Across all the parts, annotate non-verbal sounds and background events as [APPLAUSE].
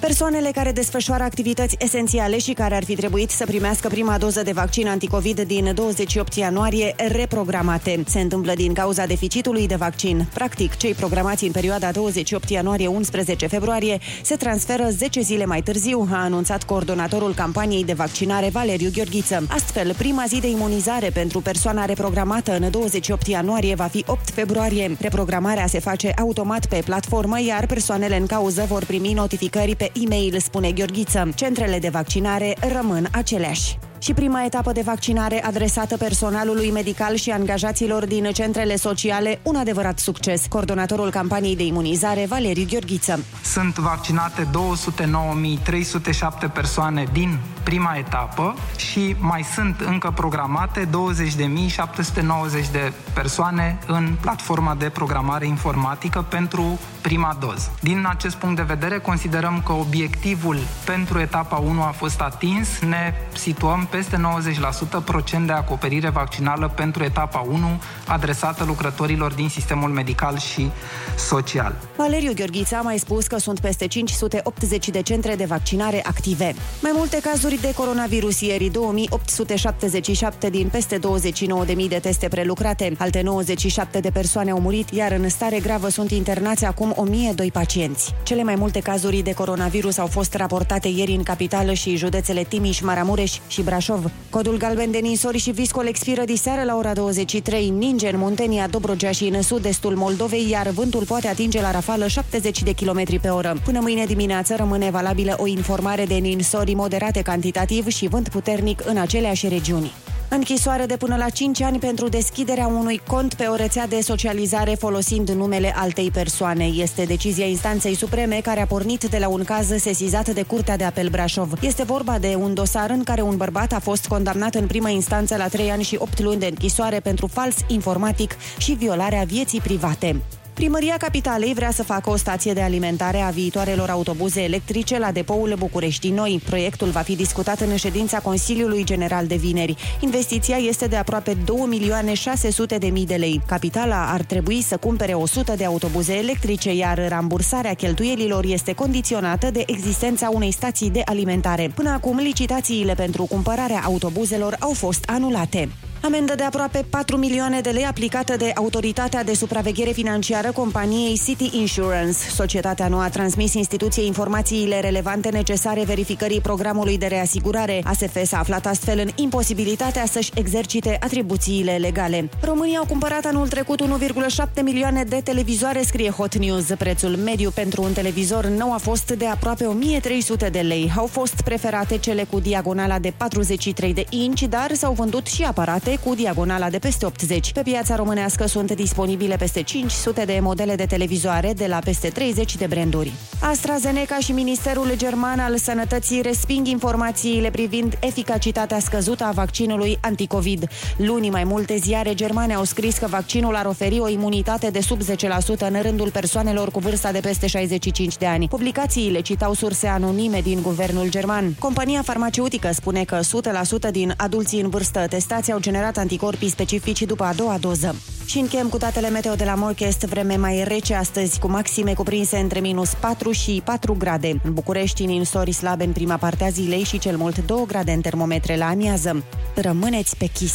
Persoanele care desfășoară activități esențiale și care ar fi trebuit să primească prima doză de vaccin anticovid din 28 ianuarie reprogramate. Se întâmplă din cauza deficitului de vaccin. Practic, cei programați în perioada 28 ianuarie-11 februarie se transferă 10 zile mai târziu, a anunțat coordonatorul campaniei de vaccinare Valeriu Gheorghiță. Astfel, prima zi de imunizare pentru persoana reprogramată în 28 ianuarie va fi 8 februarie. Reprogramarea se face automat pe platformă, iar persoanele în cauză vor primi notificări pe e-mail, spune Gheorghiță. Centrele de vaccinare rămân aceleași și prima etapă de vaccinare adresată personalului medical și angajaților din centrele sociale, un adevărat succes. Coordonatorul campaniei de imunizare, Valeriu Gheorghiță. Sunt vaccinate 209.307 persoane din prima etapă și mai sunt încă programate 20.790 de persoane în platforma de programare informatică pentru prima doză. Din acest punct de vedere, considerăm că obiectivul pentru etapa 1 a fost atins. Ne situăm peste 90% procent de acoperire vaccinală pentru etapa 1 adresată lucrătorilor din sistemul medical și social. Valeriu Gheorghiță a mai spus că sunt peste 580 de centre de vaccinare active. Mai multe cazuri de coronavirus ieri, 2877 din peste 29.000 de teste prelucrate. Alte 97 de persoane au murit, iar în stare gravă sunt internați acum 1002 pacienți. Cele mai multe cazuri de coronavirus au fost raportate ieri în capitală și județele Timiș, Maramureș și Brașov. Codul galben de ninsori și viscol expiră diseară la ora 23. Ninge în Muntenia, Dobrogea și în sud-estul Moldovei, iar vântul poate atinge la rafală 70 de km pe oră. Până mâine dimineață rămâne valabilă o informare de ninsori moderate cantitativ și vânt puternic în aceleași regiuni. Închisoare de până la 5 ani pentru deschiderea unui cont pe o rețea de socializare folosind numele altei persoane. Este decizia instanței supreme care a pornit de la un caz sesizat de Curtea de Apel Brașov. Este vorba de un dosar în care un bărbat a fost condamnat în prima instanță la 3 ani și 8 luni de închisoare pentru fals informatic și violarea vieții private. Primăria Capitalei vrea să facă o stație de alimentare a viitoarelor autobuze electrice la depoul București Noi. Proiectul va fi discutat în ședința Consiliului General de vineri. Investiția este de aproape 2 milioane 600 de mii de lei. Capitala ar trebui să cumpere 100 de autobuze electrice, iar rambursarea cheltuielilor este condiționată de existența unei stații de alimentare. Până acum, licitațiile pentru cumpărarea autobuzelor au fost anulate. Amendă de aproape 4 milioane de lei aplicată de Autoritatea de Supraveghere Financiară companiei City Insurance. Societatea nu a transmis instituției informațiile relevante necesare verificării programului de reasigurare. ASF s-a aflat astfel în imposibilitatea să-și exercite atribuțiile legale. România au cumpărat anul trecut 1,7 milioane de televizoare, scrie Hot News. Prețul mediu pentru un televizor nou a fost de aproape 1300 de lei. Au fost preferate cele cu diagonala de 43 de inci, dar s-au vândut și aparate cu diagonala de peste 80. Pe piața românească sunt disponibile peste 500 de modele de televizoare de la peste 30 de branduri. AstraZeneca și Ministerul German al Sănătății resping informațiile privind eficacitatea scăzută a vaccinului anticovid. Luni mai multe ziare germane au scris că vaccinul ar oferi o imunitate de sub 10% în rândul persoanelor cu vârsta de peste 65 de ani. Publicațiile citau surse anonime din guvernul german. Compania farmaceutică spune că 100% din adulții în vârstă testați au generat anticorpii specifici după a doua doză. Și închem cu datele meteo de la Morchest, vreme mai rece astăzi, cu maxime cuprinse între minus 4 și 4 grade. În București, în insori slabe în prima parte a zilei și cel mult 2 grade în termometre la amiază. Rămâneți pe chis!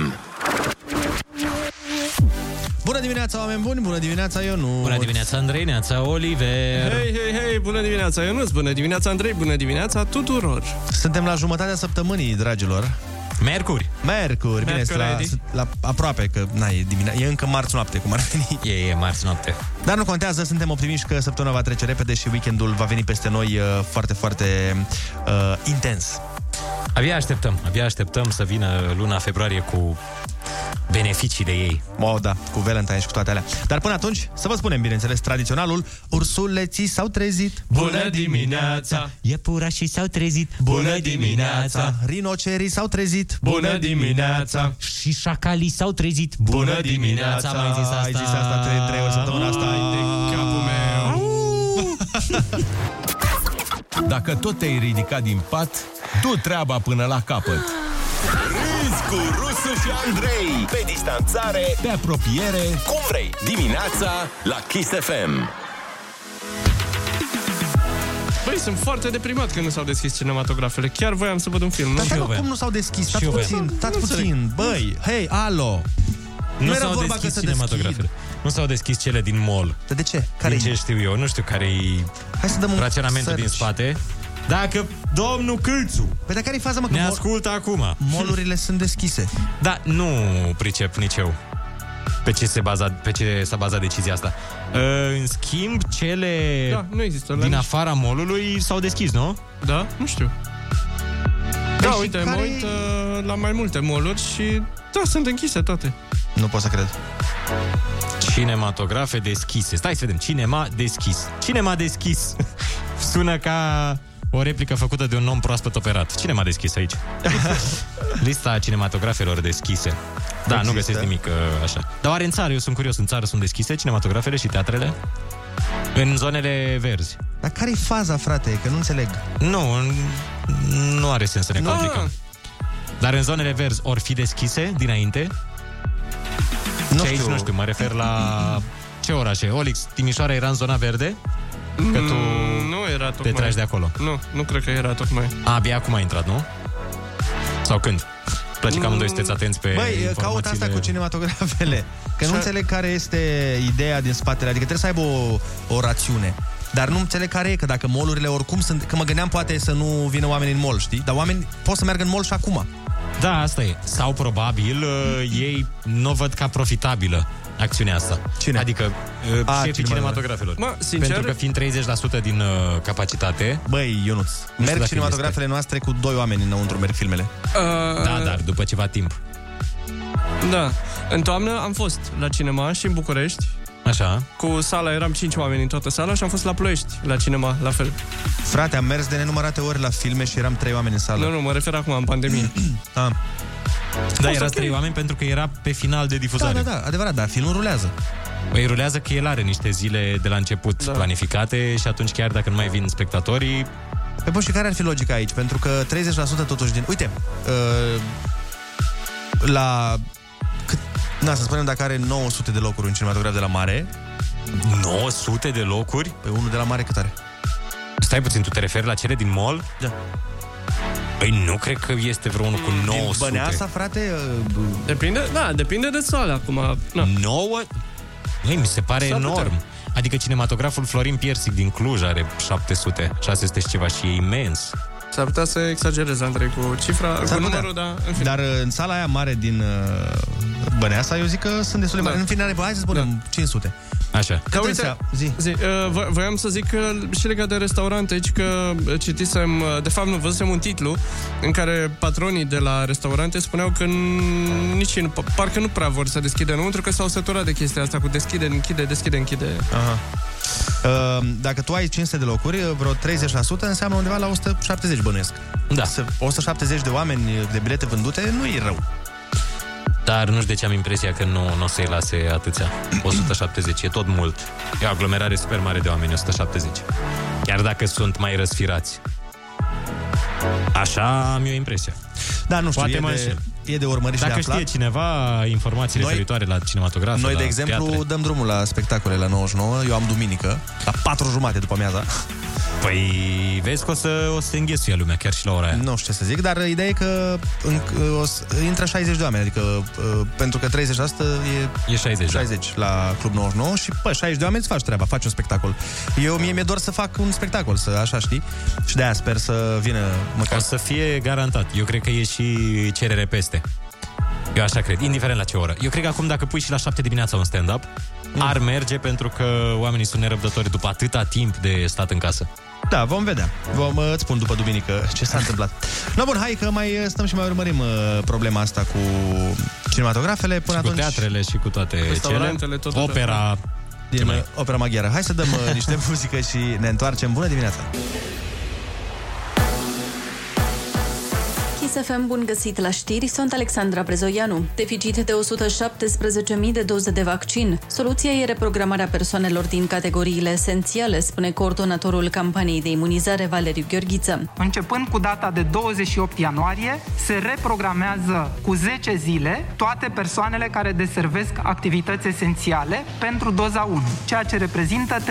Bună dimineața, oameni buni! Bună dimineața, Ionu! Bună dimineața, Andrei, neața, Oliver! Hei, hei, hei, bună dimineața, Ionuț, bună dimineața, Andrei, bună dimineața tuturor! Suntem la jumătatea săptămânii, dragilor. Mercuri! Mercuri, bine, Mercuri, la, Edi. la, aproape, că na, e, dimine- e încă marți noapte, cum ar veni. E, e marți noapte. Dar nu contează, suntem optimiști că săptămâna va trece repede și weekendul va veni peste noi uh, foarte, foarte uh, intens. Abia așteptăm, abia așteptăm să vină luna februarie cu beneficiile ei. O, da, cu Valentine și cu toate alea. Dar până atunci, să vă spunem, bineînțeles, tradiționalul, ursuleții s-au trezit. Bună dimineața! Iepurașii s-au trezit. Bună dimineața! Rinocerii s-au trezit. Bună dimineața! Și șacalii s-au trezit. Bună dimineața! Am mai zis asta. Ai zis asta trei, trei ori săptămâna asta. Ai de capul meu. [LAUGHS] Dacă tot te-ai ridicat din pat, du treaba până la capăt. Râzi cu Rusu și Andrei Pe distanțare, Pe apropiere, cum vrei Dimineața la Kiss FM Băi, sunt foarte deprimat că nu s-au deschis cinematografele. Chiar voiam să văd un film, nu? Dar stai, eu mă, voiam. cum nu s-au deschis? Și Stați eu voiam. puțin, stați Nu puțin. Băi, hei, alo. Nu era s-au vorba că deschis se cinematografele. Nu s-au deschis cele din mall. Dar de ce? Care Din ce știu eu, nu știu care e Hai să dăm un raționamentul din search. spate. Dacă domnul Câlțu Păi dar care-i faza, mă, că ne mol- ascultă acum. molurile sunt deschise? Da, nu pricep nici eu pe ce, se baza, pe ce s-a bazat decizia asta. Uh, În schimb, cele Da, nu există. La din nici- afara molului s-au deschis, nu? Da? Nu știu. Da, Păi și uite, mă care- uit uh, la mai multe moluri și da, sunt închise toate. Nu pot să cred. Cinematografe deschise. Stai să vedem. Cinema deschis. Cinema deschis. [LAUGHS] Sună ca o replică făcută de un om proaspăt operat. Cine m-a deschis aici? [LAUGHS] Lista cinematografelor deschise. Da, Există. nu găsesc nimic uh, așa. Dar oare în țară, eu sunt curios, în țară sunt deschise cinematografele și teatrele? În zonele verzi. Dar care-i faza, frate? Că nu înțeleg. Nu, n- nu are sens să ne Nu. complicăm. Dar în zonele verzi ori fi deschise dinainte? Nu și aici știu. nu știu, mă refer la ce orașe? Olix, Timișoara era în zona verde? Că tu Mm, nu era te tocmai. tragi de acolo. Nu, nu cred că era tocmai. A, abia acum a intrat, nu? Sau când? Place că amândoi sunteți atenți pe Băi, caut informațiile... asta cu cinematografele. Că nu Ce? înțeleg care este ideea din spatele. Adică trebuie să aibă o, o rațiune. Dar nu înțeleg care e, că dacă molurile oricum sunt... Că mă gândeam poate să nu vină oameni în mall, știi? Dar oameni pot să meargă în mall și acum. Da, asta e. Sau probabil uh, ei nu o văd ca profitabilă acțiunea asta. Cine? Adică uh, A, șefii cinema- cinematografelor. Mă, sincer- Pentru că fiind 30% din uh, capacitate, Băi, Ionuț, merg dacă cinematografele noastre cu doi oameni înăuntru, merg filmele. Uh, da, dar după ceva timp. Da. În toamnă am fost la cinema și în București. Așa. Cu sala, eram 5 oameni în toată sala și am fost la Ploiești, la cinema, la fel. Frate, am mers de nenumărate ori la filme și eram trei oameni în sală. Nu, nu, mă refer acum, în pandemie. Ah. [CLEARS THROAT] Da, fost era ok. trei oameni pentru că era pe final de Da, difuzare. da, da, adevărat, dar filmul rulează. Păi rulează că el are niște zile de la început Da. planificate și atunci chiar dacă nu mai vin spectatorii, Pe bun, și care ar fi logica aici? Pentru că 30% totuși din... Uite, uh, la... Cât... Na, să spunem dacă are 900 de locuri un cinematograf de la mare, 900 de locuri? pe unul de la mare cât are? Stai puțin, tu te referi la cele din mall? Da. Păi nu cred că este vreunul cu 900. Băneasa, frate, uh, Depinde, da, depinde de sală acum. Na. 9? Ei, mi se pare S-ar putea. enorm. Adică cinematograful Florin Piersic din Cluj are 700, 600 și ceva și e imens. S-ar putea să exagerez, Andrei, cu cifra, cu S-ar putea. numărul, dar în fine. Dar uh, în sala aia mare din uh, Băneasa, eu zic că sunt destul de mari. Da. În fine, hai să spunem 500. Așa. Cât Dar însea- zi. zi uh, vo- voiam să zic că și legat de restaurante, aici că uh, citisem, uh, de fapt nu, văzusem un titlu în care patronii de la restaurante spuneau că n- nici în, parcă nu prea vor să deschidă înăuntru, că s-au săturat de chestia asta cu deschide, închide, deschide, închide. Aha. Uh, dacă tu ai 500 de locuri, uh, vreo 30% înseamnă undeva la 170 bănuiesc. Da. Să- 170 de oameni de bilete vândute nu e rău. Dar nu știu de ce am impresia că nu, nu o să-i lase atâția. [CLEARS THROAT] 170, e tot mult. E o aglomerare super mare de oameni, 170. Chiar dacă sunt mai răsfirați. Așa am eu impresia. Da, nu știu, Poate e mă de, înșel. e de urmărit și de Dacă aflat. știe cineva informații Noi- referitoare la cinematograf, Noi, la de exemplu, teatre. dăm drumul la spectacole la 99. Eu am duminică, la 4 jumate după amiaza. Păi vezi că o să, o să se înghesuie lumea chiar și la ora aia. Nu știu ce să zic, dar ideea e că în, o să, intră 60 de oameni, adică uh, pentru că 30% e E 60, 60 la Club 99 și, pă, 60 de oameni îți faci treaba, faci un spectacol. Eu, mie mi-e doar să fac un spectacol, să așa știi, și de-aia sper să vină da. Măcar O să fie garantat. Eu cred că e și cerere peste. Eu așa cred, indiferent la ce oră. Eu cred că acum dacă pui și la 7 dimineața un stand-up, mm. ar merge pentru că oamenii sunt nerăbdători după atâta timp de stat în casă. Da, vom vedea. Vom, uh, îți spun după duminică ce s-a întâmplat. No, bun, hai că mai uh, stăm și mai urmărim uh, problema asta cu cinematografele. Până și cu atunci... teatrele și cu toate cele. Restaurantele, tot Opera. din Ce mai? mai? opera maghiară. Hai să dăm uh, niște [LAUGHS] muzică și ne întoarcem. Bună dimineața! Kiss FM, bun găsit la știri, sunt Alexandra Brezoianu. Deficit de 117.000 de doze de vaccin. Soluția e reprogramarea persoanelor din categoriile esențiale, spune coordonatorul campaniei de imunizare Valeriu Gheorghiță. Începând cu data de 28 ianuarie, se reprogramează cu 10 zile toate persoanele care deservesc activități esențiale pentru doza 1, ceea ce reprezintă 35.304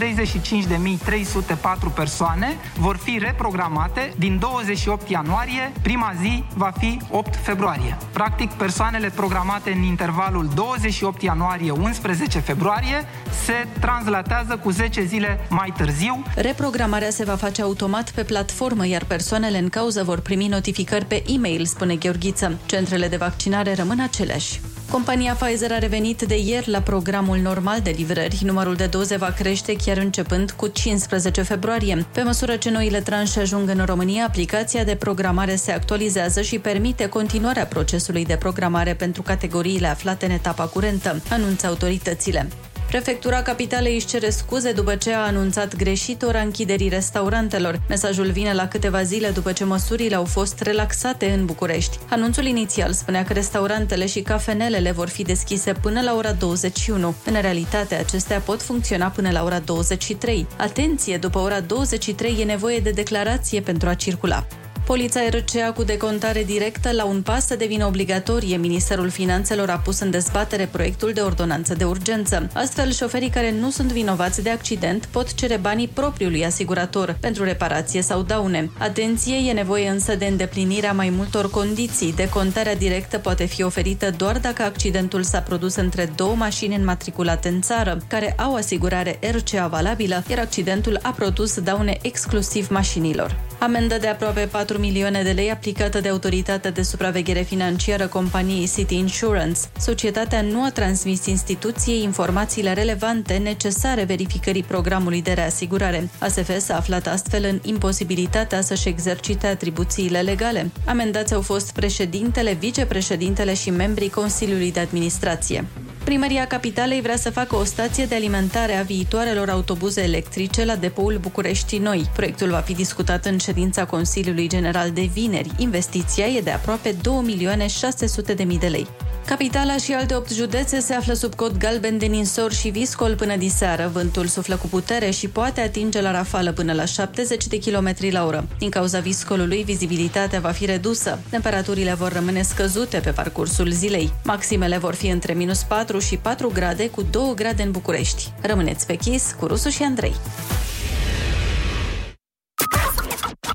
persoane vor fi reprogramate din 28 ianuarie, prima zi va fi 8 februarie. Practic, persoanele programate în intervalul 28 ianuarie-11 februarie se translatează cu 10 zile mai târziu Reprogramarea se va face automat pe platformă, iar persoanele în cauză vor primi notificări pe e-mail, spune Gheorghiță. Centrele de vaccinare rămân aceleași. Compania Pfizer a revenit de ieri la programul normal de livrări. Numărul de doze va crește chiar începând cu 15 februarie. Pe măsură ce noile tranșe ajung în România, aplicația de programare se actualizează și permite continuarea procesului de programare pentru categoriile aflate în etapa curentă, anunță autoritățile. Prefectura Capitalei își cere scuze după ce a anunțat greșit ora închiderii restaurantelor. Mesajul vine la câteva zile după ce măsurile au fost relaxate în București. Anunțul inițial spunea că restaurantele și cafenelele vor fi deschise până la ora 21. În realitate, acestea pot funcționa până la ora 23. Atenție, după ora 23 e nevoie de declarație pentru a circula. Polița RCA cu decontare directă la un pas să devină obligatorie. Ministerul Finanțelor a pus în dezbatere proiectul de ordonanță de urgență. Astfel, șoferii care nu sunt vinovați de accident pot cere banii propriului asigurator pentru reparație sau daune. Atenție, e nevoie însă de îndeplinirea mai multor condiții. Decontarea directă poate fi oferită doar dacă accidentul s-a produs între două mașini înmatriculate în țară, care au asigurare RCA valabilă, iar accidentul a produs daune exclusiv mașinilor. Amendă de aproape 4 milioane de lei aplicată de Autoritatea de Supraveghere Financiară companiei City Insurance. Societatea nu a transmis instituției informațiile relevante necesare verificării programului de reasigurare. ASF s-a aflat astfel în imposibilitatea să-și exercite atribuțiile legale. Amendați au fost președintele, vicepreședintele și membrii Consiliului de Administrație. Primăria Capitalei vrea să facă o stație de alimentare a viitoarelor autobuze electrice la depoul București Noi. Proiectul va fi discutat în ședința Consiliului General de vineri. Investiția e de aproape 2 milioane 600 de mii de lei. Capitala și alte 8 județe se află sub cod galben de ninsor și viscol până diseară. Vântul suflă cu putere și poate atinge la rafală până la 70 de km la oră. Din cauza viscolului, vizibilitatea va fi redusă. Temperaturile vor rămâne scăzute pe parcursul zilei. Maximele vor fi între minus 4 și 4 grade, cu 2 grade în București. Rămâneți pe chis cu Rusu și Andrei.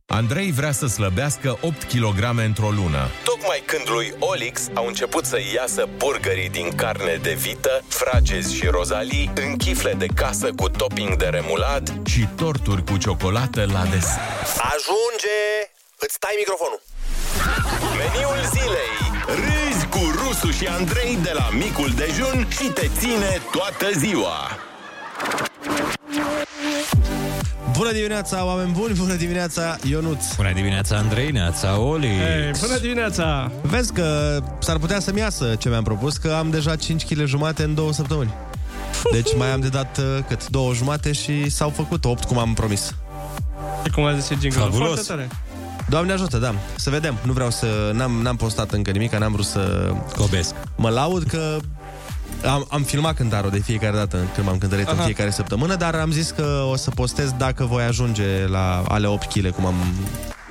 Andrei vrea să slăbească 8 kg într-o lună. Tocmai când lui Olix au început să iasă burgerii din carne de vită, fragezi și rozalii, în chifle de casă cu topping de remulat și torturi cu ciocolată la desert. Ajunge! Îți tai microfonul. Meniul zilei Râzi cu Rusu și Andrei de la micul dejun și te ține toată ziua. Bună dimineața, oameni buni! Bună dimineața, Ionuț! Bună dimineața, Andrei, neața, Oli! Hey, bună dimineața! Vezi că s-ar putea să-mi iasă ce mi-am propus, că am deja 5 kg jumate în două săptămâni. Deci mai am de dat uh, cât? Două jumate și s-au făcut 8, cum am promis. Cum a zis jingle Fabulos. Foarte tare. Doamne ajută, da. Să vedem. Nu vreau să... N-am, n-am postat încă nimic, n-am vrut să Cobesc. mă laud că am, am filmat cântarul de fiecare dată când m-am cântărit în Aha. fiecare săptămână, dar am zis că o să postez dacă voi ajunge la ale 8 kg, cum am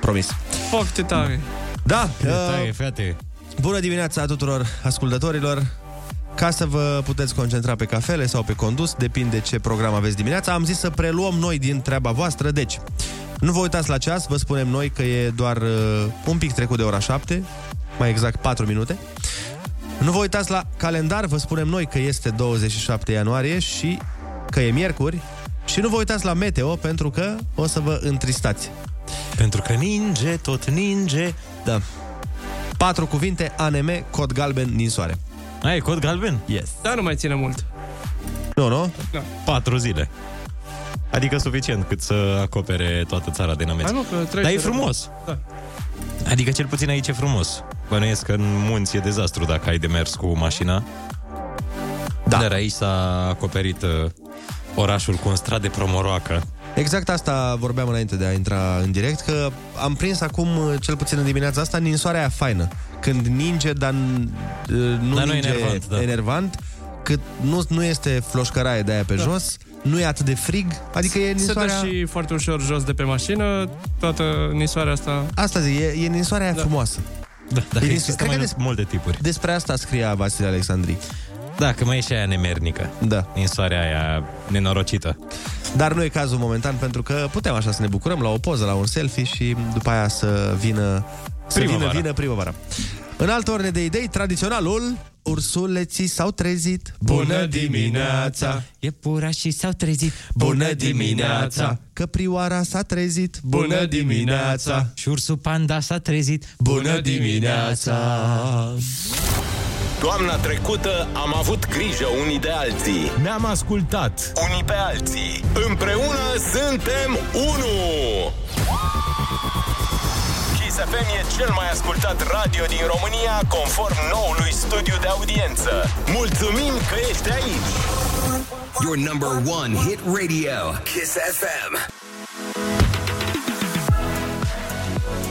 promis. Foarte tare. Da, Taie, uh, fete. bună dimineața tuturor ascultătorilor. Ca să vă puteți concentra pe cafele sau pe condus, depinde ce program aveți dimineața, am zis să preluăm noi din treaba voastră. Deci, nu vă uitați la ceas, vă spunem noi că e doar uh, un pic trecut de ora 7, mai exact 4 minute. Nu vă uitați la calendar, vă spunem noi că este 27 ianuarie și că e miercuri. Și nu vă uitați la meteo pentru că o să vă întristați. Pentru că ninge, tot ninge. Da. Patru cuvinte, ANM, cod galben, ninsoare. Ai, cod galben? Yes. Dar nu mai ține mult. Nu, nu? Da. Patru zile. Adică suficient cât să acopere toată țara din Hai Ameți. nu, că trece Dar e repede. frumos. Da. Adică cel puțin aici e frumos. Bănuiesc că în munți e dezastru dacă ai de mers cu mașina. Da. Dar aici s-a acoperit uh, orașul cu un strat de promoroacă. Exact asta vorbeam înainte de a intra în direct, că am prins acum, cel puțin în dimineața asta, ninsoarea aia faină. Când ninge, dar uh, nu Dar nu e ninge enervant, da. enervant cât nu, nu este floșcăraie de aia pe da. jos, nu e atât de frig, adică e Se ninsoarea... dă și foarte ușor jos de pe mașină, toată nisoarea asta... Asta zic, e, e ninsoarea aia Da. frumoasă. Da, dar E există cred mai că des... multe tipuri. Despre asta scria Vasile Alexandri. Da, că mai e și aia nemernică. Da. Din soarea aia nenorocită. Dar nu e cazul momentan, pentru că putem așa să ne bucurăm la o poză, la un selfie și după aia să vină să vină, Primăvara. vină primăvara. În altă ordine de idei, tradiționalul, ursuleții s-au trezit. Iepurașii s-au trezit. Căprioara s-a trezit. Și ursul panda s-a trezit. Toamna trecută am avut grijă unii de alții. Ne-am ascultat. Unii pe alții. Împreună suntem unu. Kiss FM e cel mai ascultat radio din România conform noului studiu de audiență. Mulțumim că ești aici. Your number one hit radio, Kiss FM.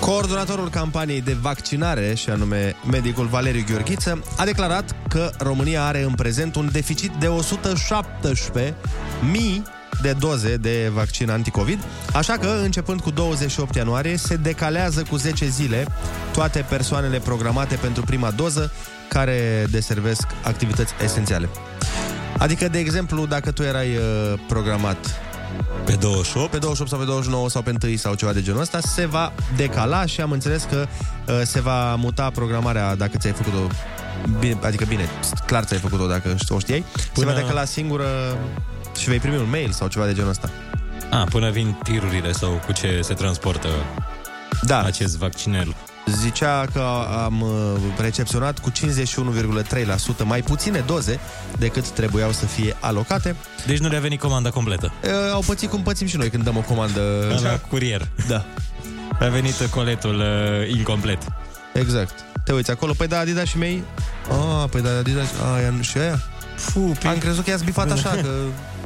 Coordonatorul campaniei de vaccinare, și anume medicul Valeriu Gheorghiță, a declarat că România are în prezent un deficit de 117 mii de doze de vaccin anticovid, așa că, începând cu 28 ianuarie, se decalează cu 10 zile toate persoanele programate pentru prima doză care deservesc activități esențiale. Adică, de exemplu, dacă tu erai uh, programat Pe 28? pe 28 sau pe 29 sau pe 1 sau ceva de genul ăsta, se va decala și am înțeles că uh, se va muta programarea dacă ți-ai făcut-o bine, adică bine, clar ți-ai făcut-o dacă o știai, Până... se Până- va decala singură și vei primi un mail sau ceva de genul ăsta. A, până vin tirurile sau cu ce se transportă Da, acest vaccinel. zicea că am uh, recepționat cu 51,3% mai puține doze decât trebuiau să fie alocate. Deci nu le-a venit comanda completă. Uh, au pățit cum pățim și noi când dăm o comandă. La curier. Da, A venit coletul uh, incomplet. exact. Te uiți acolo, păi da, Adidas și mei. Ah, păi da, Adidas, ah, ea- și aia. Puh, Am crezut că i-ați bifat [LAUGHS] așa, că...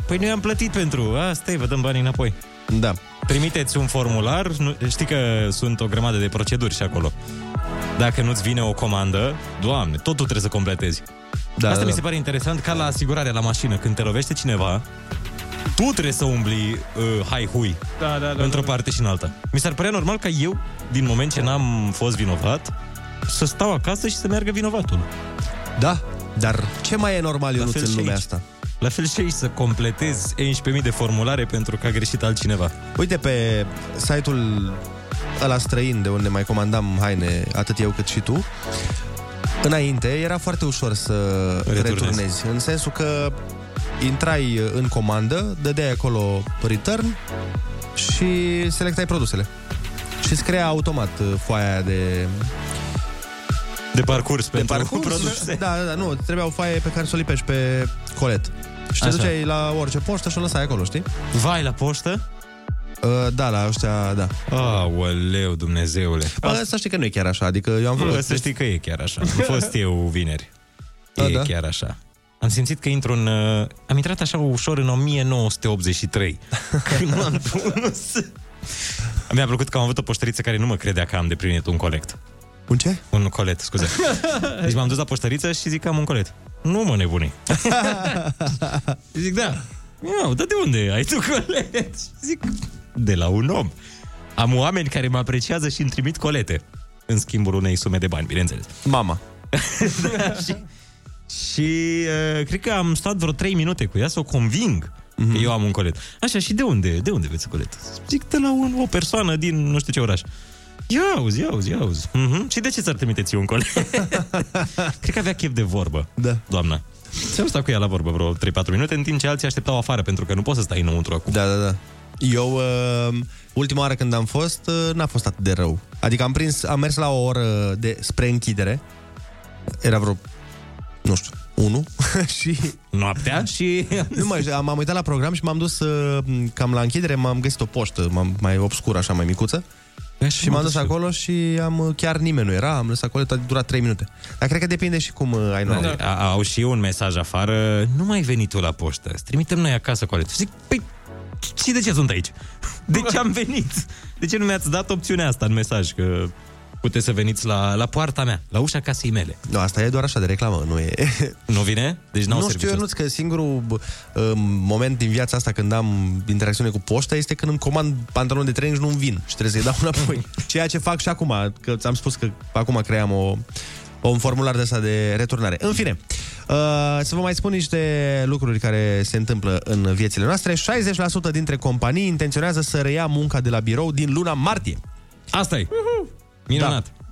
Păi noi am plătit pentru. Asta e, vă dăm banii înapoi. Da. Trimiteți un formular, nu, știi că sunt o grămadă de proceduri și acolo. Dacă nu-ți vine o comandă, doamne, totul trebuie să completezi. Da, Asta da, mi da. se pare interesant ca la asigurare la mașină. Când te lovește cineva, tu trebuie să umbli uh, hai hui Da, da, da. într-o da. parte și în alta. Mi s-ar părea normal ca eu, din moment ce n-am fost vinovat, să stau acasă și să meargă vinovatul. Da, dar ce mai e normal, Ionuț, fel în și lumea aici. asta? La fel și aici să completezi 11.000 de formulare pentru că a greșit altcineva. Uite, pe site-ul ăla străin de unde mai comandam haine, atât eu cât și tu, înainte era foarte ușor să Returnezi. returnezi. În sensul că intrai în comandă, dădeai acolo return și selectai produsele. Și îți crea automat uh, foaia aia de, De parcurs de pentru parcurs. produse. Da, da, da, nu, trebuia o foaie pe care să o lipești pe colet. Și te Așa. duceai la orice poștă și o lăsai acolo, știi? Vai la poștă? Uh, da, la ăștia, da. Aoleu, Dumnezeule. Bă, să știi că nu e chiar așa, adică eu am vrut... Bă, să știi că e chiar așa. Am [LAUGHS] fost eu vineri. A, E da? chiar așa. Am simțit că intru în... Uh, am intrat așa ușor în 1983. [LAUGHS] Când m-am dus. Mi-a plăcut că am avut o poștăriță care nu mă credea că am deplinit un colect. Un ce? Un colet, scuze. [LAUGHS] Deci m-am dus la poștăriță și zic că am un colet. Nu mă nebuni. [LAUGHS] zic, da. Iau, dar de unde ai tu colet? Zic, de la un om. Am oameni care mă apreciază și îmi trimit colete. În schimbul unei sume de bani, bineînțeles. Mama. [LAUGHS] da, și și uh, cred că am stat vreo 3 minute cu ea să o conving mm-hmm. că eu am un colet. Așa, și de unde? De unde veți colet? Zic, de la un, o persoană din nu știu ce oraș. Ia auzi, ia auzi, ia auzi. Mm-hmm. Și de ce ți-ar trimite ție un colet? [LAUGHS] cred că avea chef de vorbă, Da. doamna. Ți-am stat cu ea la vorbă vreo 3-4 minute, în timp ce alții așteptau afară, pentru că nu poți să stai înăuntru acum. Da, da, da. Eu, uh, ultima oară când am fost, uh, n-a fost atât de rău. Adică am prins, am mers la o oră de, spre închidere. Era vreo, nu știu, 1 [LAUGHS] și... Noaptea și... Nu mai, m-am uitat la program și m-am dus uh, cam la închidere, m-am găsit o poștă, m-am, mai obscură, așa, mai micuță. Și m-am dus acolo și am chiar nimeni nu era, am lăsat acolo, a durat 3 minute. Dar cred că depinde și cum uh, ai noroc. Da. A- Au și un mesaj afară, nu mai veni tu la poștă, îți trimitem noi acasă cu alea. Zic, păi, și de ce sunt aici? De [LAUGHS] ce am venit? De ce nu mi-ați dat opțiunea asta în mesaj? Că puteți să veniți la, la poarta mea, la ușa casei mele. Nu, asta e doar așa de reclamă, nu e... [LAUGHS] Nu vine? Deci n-au nu știu, serviciul eu nu că singurul uh, moment din viața asta când am interacțiune cu poșta este când îmi comand pantaloni de training și nu-mi vin și trebuie să-i dau înapoi. [LAUGHS] Ceea ce fac și acum, că ți-am spus că acum cream o, un formular de asta de returnare. În fine, uh, să vă mai spun niște lucruri care se întâmplă în viețile noastre. 60% dintre companii intenționează să reia munca de la birou din luna martie. Asta e. Minunat. Da.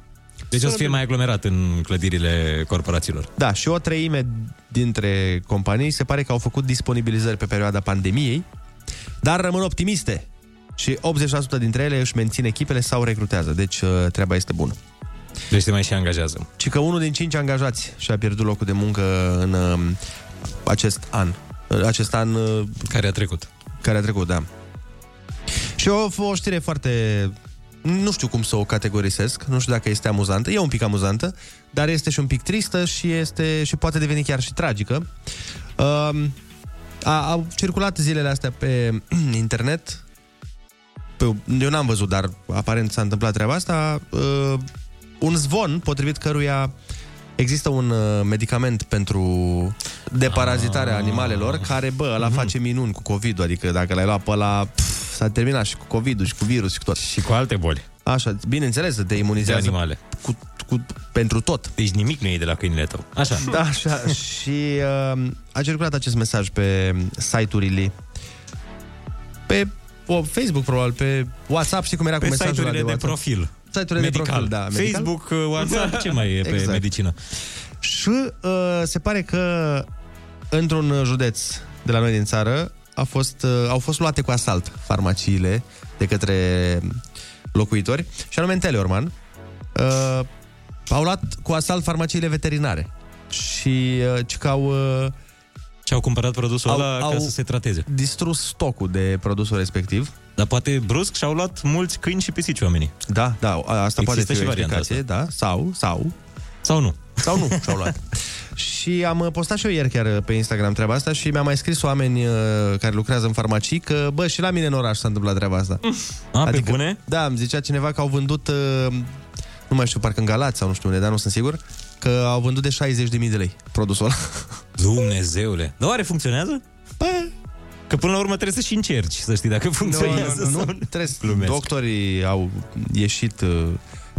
Deci o să fie mai aglomerat în clădirile corporațiilor. Da, și o treime dintre companii se pare că au făcut disponibilizări pe perioada pandemiei, dar rămân optimiste și 80% dintre ele își mențin echipele sau recrutează, deci uh, treaba este bună. Deci se mai și angajează. Și că unul din cinci angajați și-a pierdut locul de muncă în uh, acest an. Uh, Acest an... Uh, care a trecut. Care a trecut, da. Și o, o știre foarte... Nu știu cum să o categorisesc, nu știu dacă este amuzantă, e un pic amuzantă, dar este și un pic tristă și, este, și poate deveni chiar și tragică. Uh, a, au circulat zilele astea pe [CLEARS THROAT] internet, pe, eu n-am văzut, dar aparent s-a întâmplat treaba asta, uh, un zvon potrivit căruia există un uh, medicament pentru deparazitarea Ah. animalelor care, bă, ăla face minuni cu COVID-ul, adică dacă l-ai luat pe ăla, pf, s-a terminat și cu COVID-ul și cu virus și cu tot. Și cu alte boli. Așa, bineînțeles, te imunizează De animale. Cu, cu, pentru tot. Deci nimic nu e de la câinele tău. Așa. Da, așa. și uh, a circulat acest mesaj pe site-urile pe o, Facebook, probabil, pe WhatsApp, știi cum era Pe cu mesajul ăla site-urile de WhatsApp? profil. Site-urile de Medical. profil, da. medical. Facebook, WhatsApp, ce mai e pe Exact. medicină? Și uh, se pare că într-un județ de la noi din țară a fost, uh, au fost luate cu asalt farmaciile de către locuitori, și anume în Teleorman. Uh, au luat cu asalt farmaciile veterinare. Și uh, ci că au... Uh, Și au cumpărat produsul Au- ăla ca au- să se trateze. distrus stocul de produsul respectiv. Dar poate brusc și-au luat mulți câini și pisici oamenii. Da, da, a- asta poate Există fi și o varianta explicație, da, sau, sau, Sau nu. sau nu [LAUGHS] și-au luat. Și am uh, postat și eu ieri chiar uh, pe Instagram treaba asta și mi-au mai scris oameni uh, care lucrează în farmacii că, bă, și la mine în oraș s-a întâmplat treaba asta. A, pe bune? Da, îmi zicea cineva că au vândut, uh, nu mai știu, parcă în Galați sau nu știu unde, dar nu sunt sigur, că au vândut de 60.000 de lei produsul ăla. [LAUGHS] Dumnezeule. Dar oare funcționează? Bă, Că până la urmă trebuie să și încerci să știi dacă funcționează nu, nu, sau nu, trebuie, Glumesc. doctorii au ieșit, uh,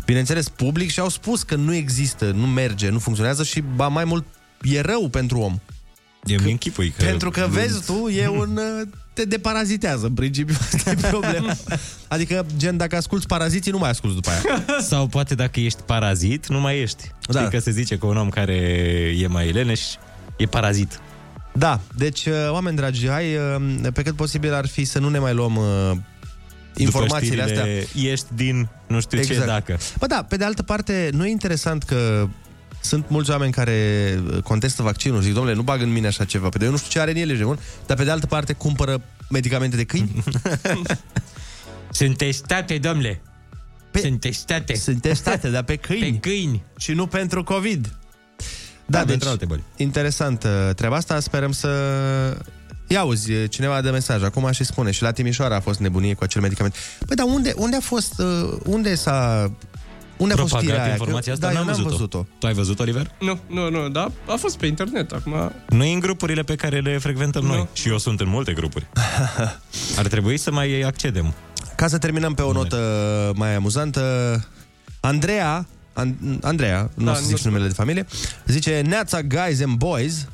bineînțeles, public și au spus că nu există, nu merge, nu funcționează și, ba mai mult, e rău pentru om. Eu mi închipui că... Pentru că, vezi tu, e [LAUGHS] un... uh, te deparazitează, în principiu, [LAUGHS] asta e problema. Adică, gen, dacă asculti paraziții, nu mai asculti după aia. [LAUGHS] Sau poate dacă ești parazit, nu mai ești. Da. Știi că se zice că un om care e mai leneș e parazit. Da, deci, uh, oameni dragi, hai, uh, pe cât posibil ar fi să nu ne mai luăm uh, informațiile După astea. știrile, Ești din nu știu ce dacă. Bă, da, pe de altă parte, nu e interesant că sunt mulți oameni care contestă vaccinul. Zic, domnule, nu bag în mine așa ceva. Pe de eu nu știu ce are în ele, bun? Dar pe de altă parte cumpără medicamente de câini. [LAUGHS] Sunt testate, domnule. Pe... Sunt testate. Sunt testate, dar pe câini. Pe câini. Și nu pentru COVID. Da, Da, deci, pentru alte boli. interesant uh, treaba asta. Sperăm să... Ia auzi, uh, cineva dă mesaj acum și spune și la Timișoara a fost nebunie cu acel medicament. Păi, dar unde, unde a fost, uh, unde s-a... Unde a fost știrea Propagat aia? informația Că- asta, da, n-am eu n-am văzut-o. văzut-o. Tu ai văzut, Oliver? Nu, nu, nu, da, a fost pe internet acum. Nu e în grupurile pe care le frecventăm Nu. noi. Și eu sunt în multe grupuri. [LAUGHS] Ar trebui să mai accedem. Ca să terminăm pe o notă mai amuzantă, Andreea, An- Andreea, nu Da, o să nu zic știu. numele de familie, zice Neața Guys and Boys și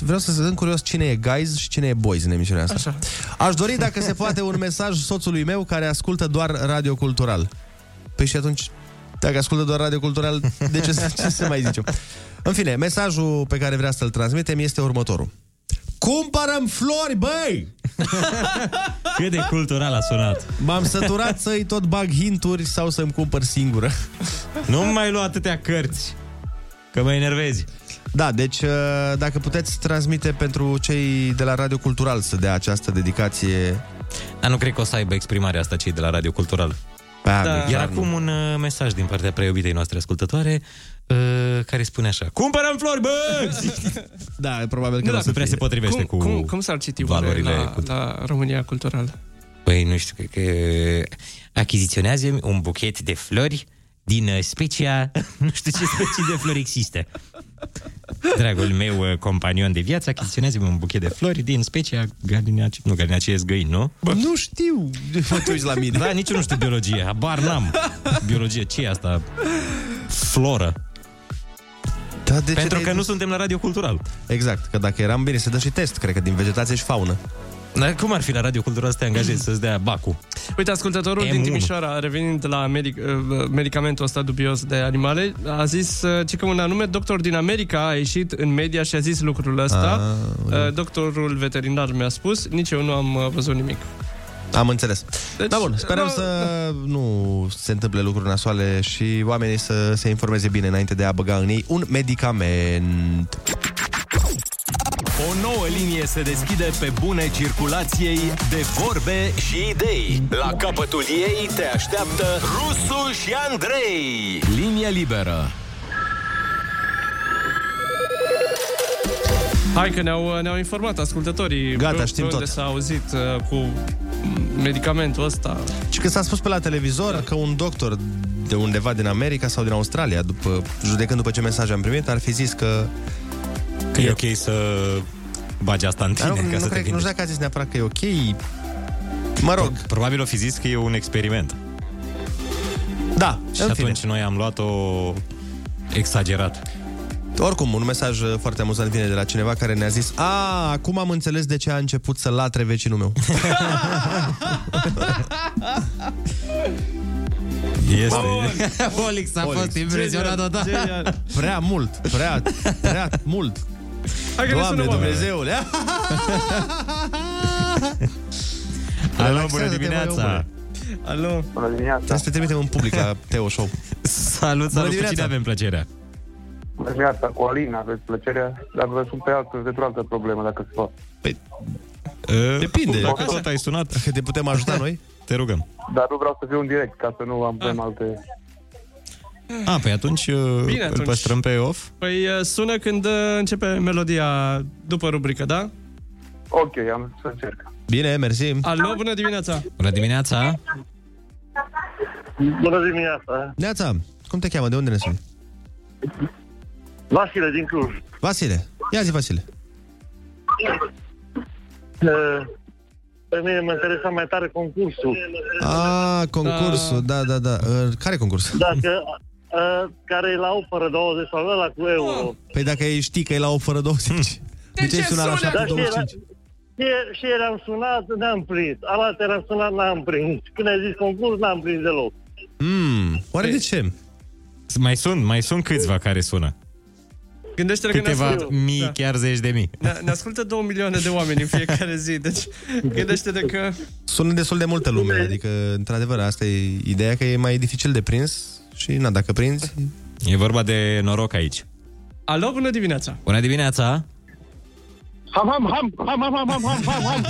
vreau să sunt curios cine e guys și cine e boys în emisiunea asta. Așa. Aș dori dacă se poate un mesaj soțului meu care ascultă doar radio cultural. Păi și atunci, dacă ascultă doar radio cultural, de ce, să- [LAUGHS] ce să mai zicem? În fine, mesajul pe care vrea să-l transmitem este următorul. Cumpărăm flori, băi! [LAUGHS] Cât de cultural a sunat. M-am săturat să-i tot bag hinturi sau să-mi cumpăr singură. Nu mai lua atâtea cărți, că mă enervezi. Da, deci uh, dacă puteți transmite pentru cei de la Radio Cultural să dea această dedicație... Dar nu cred că o să aibă exprimarea asta cei de la Radio Cultural. Da, da. Iar acum un uh, mesaj din partea preiubitei noastre ascultătoare uh, care spune așa Cumpărăm flori, bă! [LAUGHS] da, probabil că nu, nu o nu să prea fie. se potrivește cum, cu cum, cum s-ar citi valorile valorile la, la România Culturală? Păi nu știu, cred că achiziționează un buchet de flori din uh, specia, [LAUGHS] nu știu ce specii de flori există. Dragul meu uh, companion de viață achiziționează un buchet de flori din specia galinace, nu galinacees găini, nu? Bă, nu știu, [LAUGHS] mă te uiți la mine. Da, nici eu nu știu biologie, habar n-am. Biologie, ce e asta? Floră. Da, de Pentru ce că nu suntem la Radio Cultural. Exact, că dacă eram bine, se dă și test, cred că din vegetație și faună. Dar cum ar fi la Radio Cultural să te angajezi să-ți dea bacul? Uite, ascultătorul M1. din Timișoara, revenind de la medic, uh, medicamentul ăsta dubios de animale, a zis uh, ce că un anume doctor din America a ieșit în media și a zis lucrul ăsta. Uh, doctorul veterinar mi-a spus, nici eu nu am uh, văzut nimic. Am înțeles. Deci, da, bun, sperăm da, să nu se întâmple lucruri nasoale și oamenii să se informeze bine înainte de a băga în ei un medicament. O nouă linie se deschide pe bune circulației de vorbe și idei. La capătul ei te așteaptă Rusu și Andrei. Linie liberă. Hai că ne-au, ne-au informat ascultătorii Gata, pe, știm pe unde tot. s-a auzit uh, cu medicamentul ăsta. Și că s-a spus pe la televizor că un doctor de undeva din America sau din Australia, după, judecând după ce mesaj am primit, ar fi zis că... Că e ok să bagi asta în Dar tine, nu, ca nu, să te cred, nu gândești. știu dacă a zis neapărat că e ok. Mă rog, Probabil o fi zis că e un experiment. da, Și în atunci fine. noi am luat-o exagerat. Oricum, un mesaj uh, foarte amuzant vine de la cineva care ne-a zis A, acum am înțeles de ce a început să latre vecinul meu. [LAUGHS] Este. Olix a fost impresionat total. Prea mult, prea, prea mult. Hai că ne Doamne sunăm, oameni. Dumnezeule! [LAUGHS] Alo, Relaxează-te, bună mai, dimineața! omule. Alo. Bună dimineața. Trebuie să te trimitem în public la Teo Show. Salut, salut, cu dimineața. cine avem plăcerea? Bună dimineața, cu Alina aveți plăcerea, dar vă sunt pe altă, pentru altă problemă, dacă se poate. Păi, Uh, Depinde. Dacă tot ai sunat, Dacă te putem ajuta noi? te rugăm. Dar nu vreau să fiu în direct, ca să nu am avem alte... A, păi atunci, uh, Bine, îl atunci. păstrăm pe off. Păi uh, sună când uh, începe melodia după rubrică, da? Ok, am să încerc. Bine, mersi. Alo, bună dimineața! Bună dimineața! Bună dimineața! Neața, cum te cheamă? De unde ne suni? Vasile din Cluj. Vasile. Ia zi, Vasile. Uh, Pe mine mă interesa mai tare concursul. A, concursul, da, da, da. Uh, Care concurs? Dacă uh, care e la o fără 20 sau ăla cu euro. Păi dacă ei știi că e la o fără 20. De ce ai sunat la Da, și, era, 725? și, și ieri am sunat, n-am prins. Alaltă am sunat, n-am prins. Când ai zis concurs, n-am prins deloc. Mm, oare de ce? Mai sunt, mai sunt câțiva care sună. Gândește-te că ne Câteva ascultă, mii, da. chiar zeci de mii. ne, ne ascultă două milioane de oameni în fiecare zi, deci [LAUGHS] gândește-te că... Sună destul de multă lume, adică, într-adevăr, asta e ideea că e mai dificil de prins și, na, dacă prinzi... E vorba de noroc aici. Alo, bună dimineața! Bună dimineața! Ham, ham, ham, ham, ham, ham, ham, ham, ham, ham.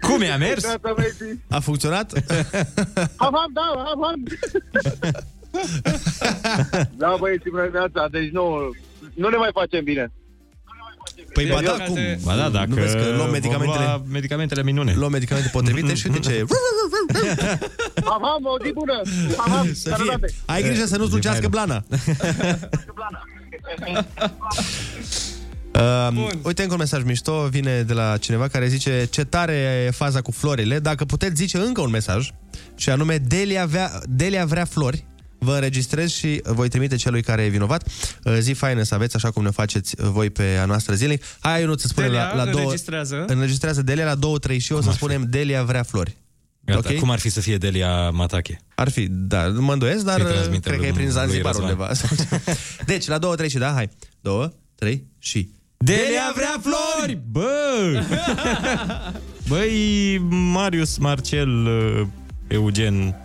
[LAUGHS] Cum i-a mers? A funcționat? [LAUGHS] Ham, ham, da, ham, ham. [LAUGHS] Da, băieți, bună dimineața, deci nu, nu ne mai facem bine. Păi, ba da, Păcate- cum? Ba da, dacă Nu vezi că luăm vom medicamentele, lua medicamentele minune. luăm medicamentele potrivite și uite ce... [LAUGHS] Ham, ham, o zi bună! Ham, ham, Să fie. sănătate! Ai grijă să nu slucească blana. Uh, [LAUGHS] uite încă un mesaj mișto Vine de la cineva care zice Ce tare e faza cu florile Dacă puteți zice încă un mesaj Și anume Delia vrea, Delia vrea flori Vă înregistrez și voi trimite celui care e vinovat Uh, Zi faină să aveți Așa cum ne faceți voi pe a noastră zilnic Hai, nu să spunem Delia la, la două înregistrează. Înregistrează Delia la două, trei și eu Să spunem Delia vrea flori Gata, Ok. cum ar fi să fie Delia Matache? Ar fi, da, mă îndoiesc, dar Să-i transmitem cred că e lui prin Zanzibar Răzvan. undeva. [LAUGHS] deci, la două, trei și da, hai. Două, trei și... Delia vrea flori! Bă! [LAUGHS] Băi, Marius, Marcel, uh, Eugen,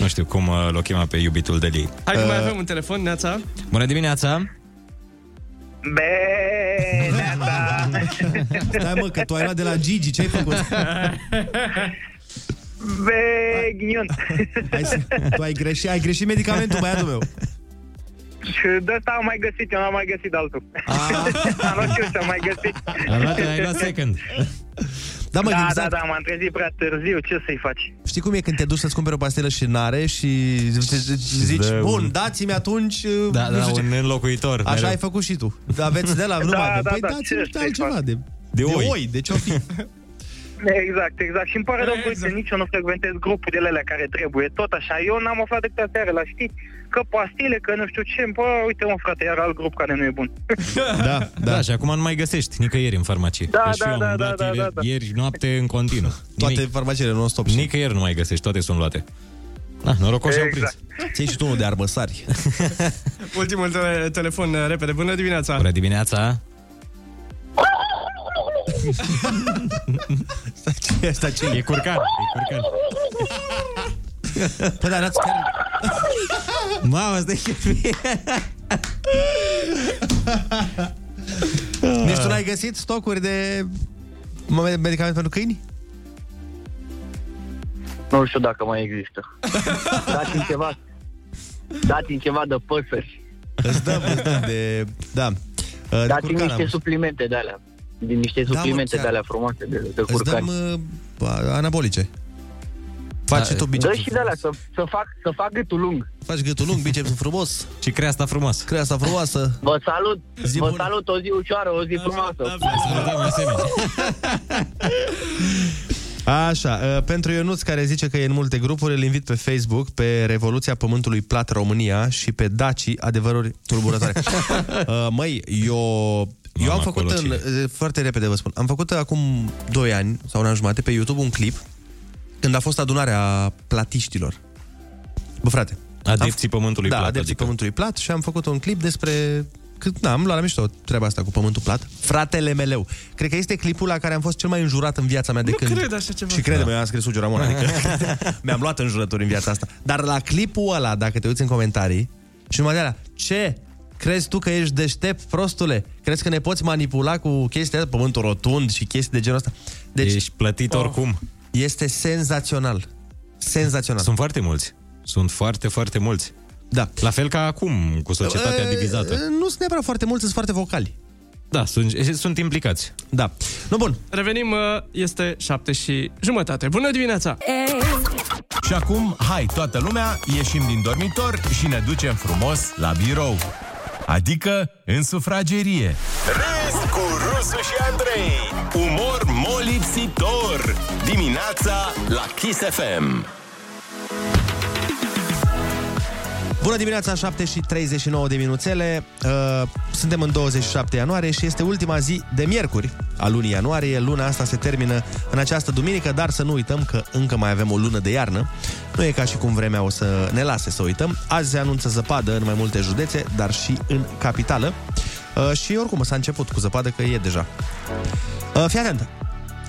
nu știu cum uh, l-o chema pe iubitul Deliei. Hai că mai Uh, avem un telefon, Neața. Bună dimineața! [LAUGHS] Stai mă, că tu ai luat de la Gigi, ce ai făcut? [LAUGHS] Be, ghinion. Hai să, tu ai greșit, ai greșit medicamentul, băiatul meu. Și de asta am mai găsit, eu n-am mai găsit altul. [LAUGHS] am luat și eu și am mai găsit. Am luat, ai luat second. Da, mă, da, exact. da, da, m-am trezit prea târziu, ce să-i faci? Știi cum e când te duci să-ți cumperi o pastilă și n-are și zici, dă bun, un- dați-mi atunci... Da, nu da, știu ce." un înlocuitor. Așa mereu. ai făcut și tu. Aveți de la [LAUGHS] Da, numai. da, păi da, dați-mi ce și să-i altceva fac? de, De oi. oi. De ce-o fi? [LAUGHS] Exact, exact. Și îmi pare rău, uite, nici eu nu frecventez grupurile alea care trebuie. Tot așa, eu n-am aflat decât aseară la știi că pastile, că nu știu ce, bă, uite mă frate, iar alt grup care nu e bun. [LAUGHS] Da, Da, și acum nu mai găsești nicăieri în farmacie. Da, Că și da, eu am da, luat da, ieri, da, da. ieri noapte în continuu. Toate Nimic. farmaciile non-stop. Nicăieri nu mai găsești, toate sunt luate. Da, norocoși au prins. Exact. Ții și tu unul de armăsari. [LAUGHS] Ultimul tele- telefon, uh, repede. Bună dimineața. Bună dimineața! Ce asta ce E curcan, e curcan. Păi da, dați chiar... Mamă, stai că Deci tu n-ai găsit stocuri de me- medicament pentru câini? Nu știu dacă mai există. Dați-mi ceva, dați-mi ceva de păsări. Îți dăm, îți dăm de... Da. De Dați-mi curcan niște am. suplimente de alea. Din niște Da, mă, suplimente chiar. de alea frumoase de, de Îți curcani. dăm uh, anabolice. Faci și tu Dă bicepsul și de alea, să, să, fac, să fac gâtul lung. Faci gâtul lung, bicepsul frumos. [LAUGHS] Și creasta frumos. Creasta frumoasă. Vă salut, Zi vă bună. salut, o zi ușoară, o zi frumoasă. Da, asemenea. Așa, uh, pentru Ionuț care zice că e în multe grupuri, îl invit pe Facebook pe Revoluția Pământului Plat România și pe Daci adevăruri tulburătoare. uh, [LAUGHS] măi, eu, eu am făcut acolo în, uh, foarte repede vă spun, am făcut acum 2 ani sau un an jumate pe YouTube un clip când a fost adunarea platiștilor. Bă, frate. Adepții pământului da, plat, adepții adică. pământului plat și am făcut un clip despre cât, na, am luat la mișto treaba asta cu pământul plat. Fratele meleu. Cred că este clipul la care am fost cel mai înjurat în viața mea de Nu când... cred așa ceva. Și crede-mă, eu am scris Sugiu Ramon, adică [LAUGHS] mi-am luat înjurături în viața asta. Dar la clipul ăla, dacă te uiți în comentarii, și numai de alea, ce? Crezi tu că ești deștept, prostule? Crezi că ne poți manipula cu chestia asta, pământul rotund și chestii de genul ăsta? Deci, Ești plătit oricum. este senzațional. Senzațional. Sunt foarte mulți. Sunt foarte, foarte mulți. Da. La fel ca acum, cu societatea E, divizată. Nu sunt neapărat foarte mulți, sunt foarte vocali. Da, sunt, sunt implicați. Da. Nu, bun. Revenim, uh, este șapte și jumătate. Bună dimineața! Și acum, hai, toată lumea, ieșim din dormitor și ne ducem frumos la birou. Adică în sufragerie. Râs cu Rusu și Andrei. Umor molipsitor. Dimineața la Kiss FM. Bună dimineața, 7 și 39 de minuțele. Uh, suntem în 27 ianuarie și este ultima zi de miercuri a lunii ianuarie. Luna asta se termină în această duminică, dar să nu uităm că încă mai avem o lună de iarnă. Nu e ca și cum vremea o să ne lase să uităm. Azi se anunță zăpadă în mai multe județe, dar și în capitală. Uh, și oricum s-a început cu zăpadă, că e deja. Uh, fii atent.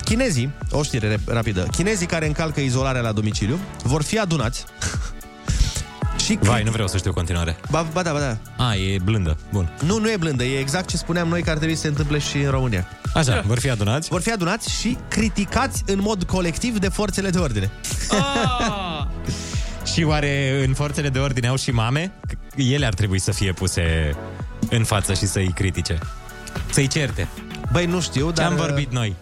Chinezii, o știre rep- rapidă, chinezii care încalcă izolarea la domiciliu vor fi adunați și Vai, nu vreau să știu continuare. Ba, ba da, ba da. A, e blândă. Bun. Nu, nu e blândă, e exact ce spuneam noi că ar trebui să se întâmple și în România. Așa, vor fi adunați? Vor fi adunați și criticați în mod colectiv de forțele de ordine. [LAUGHS] Și oare în forțele de ordine au și mame? Că Ele ar trebui să fie puse în față și să-i critique. Să-i certe. Băi, nu știu, dar... Ce-am vorbit noi?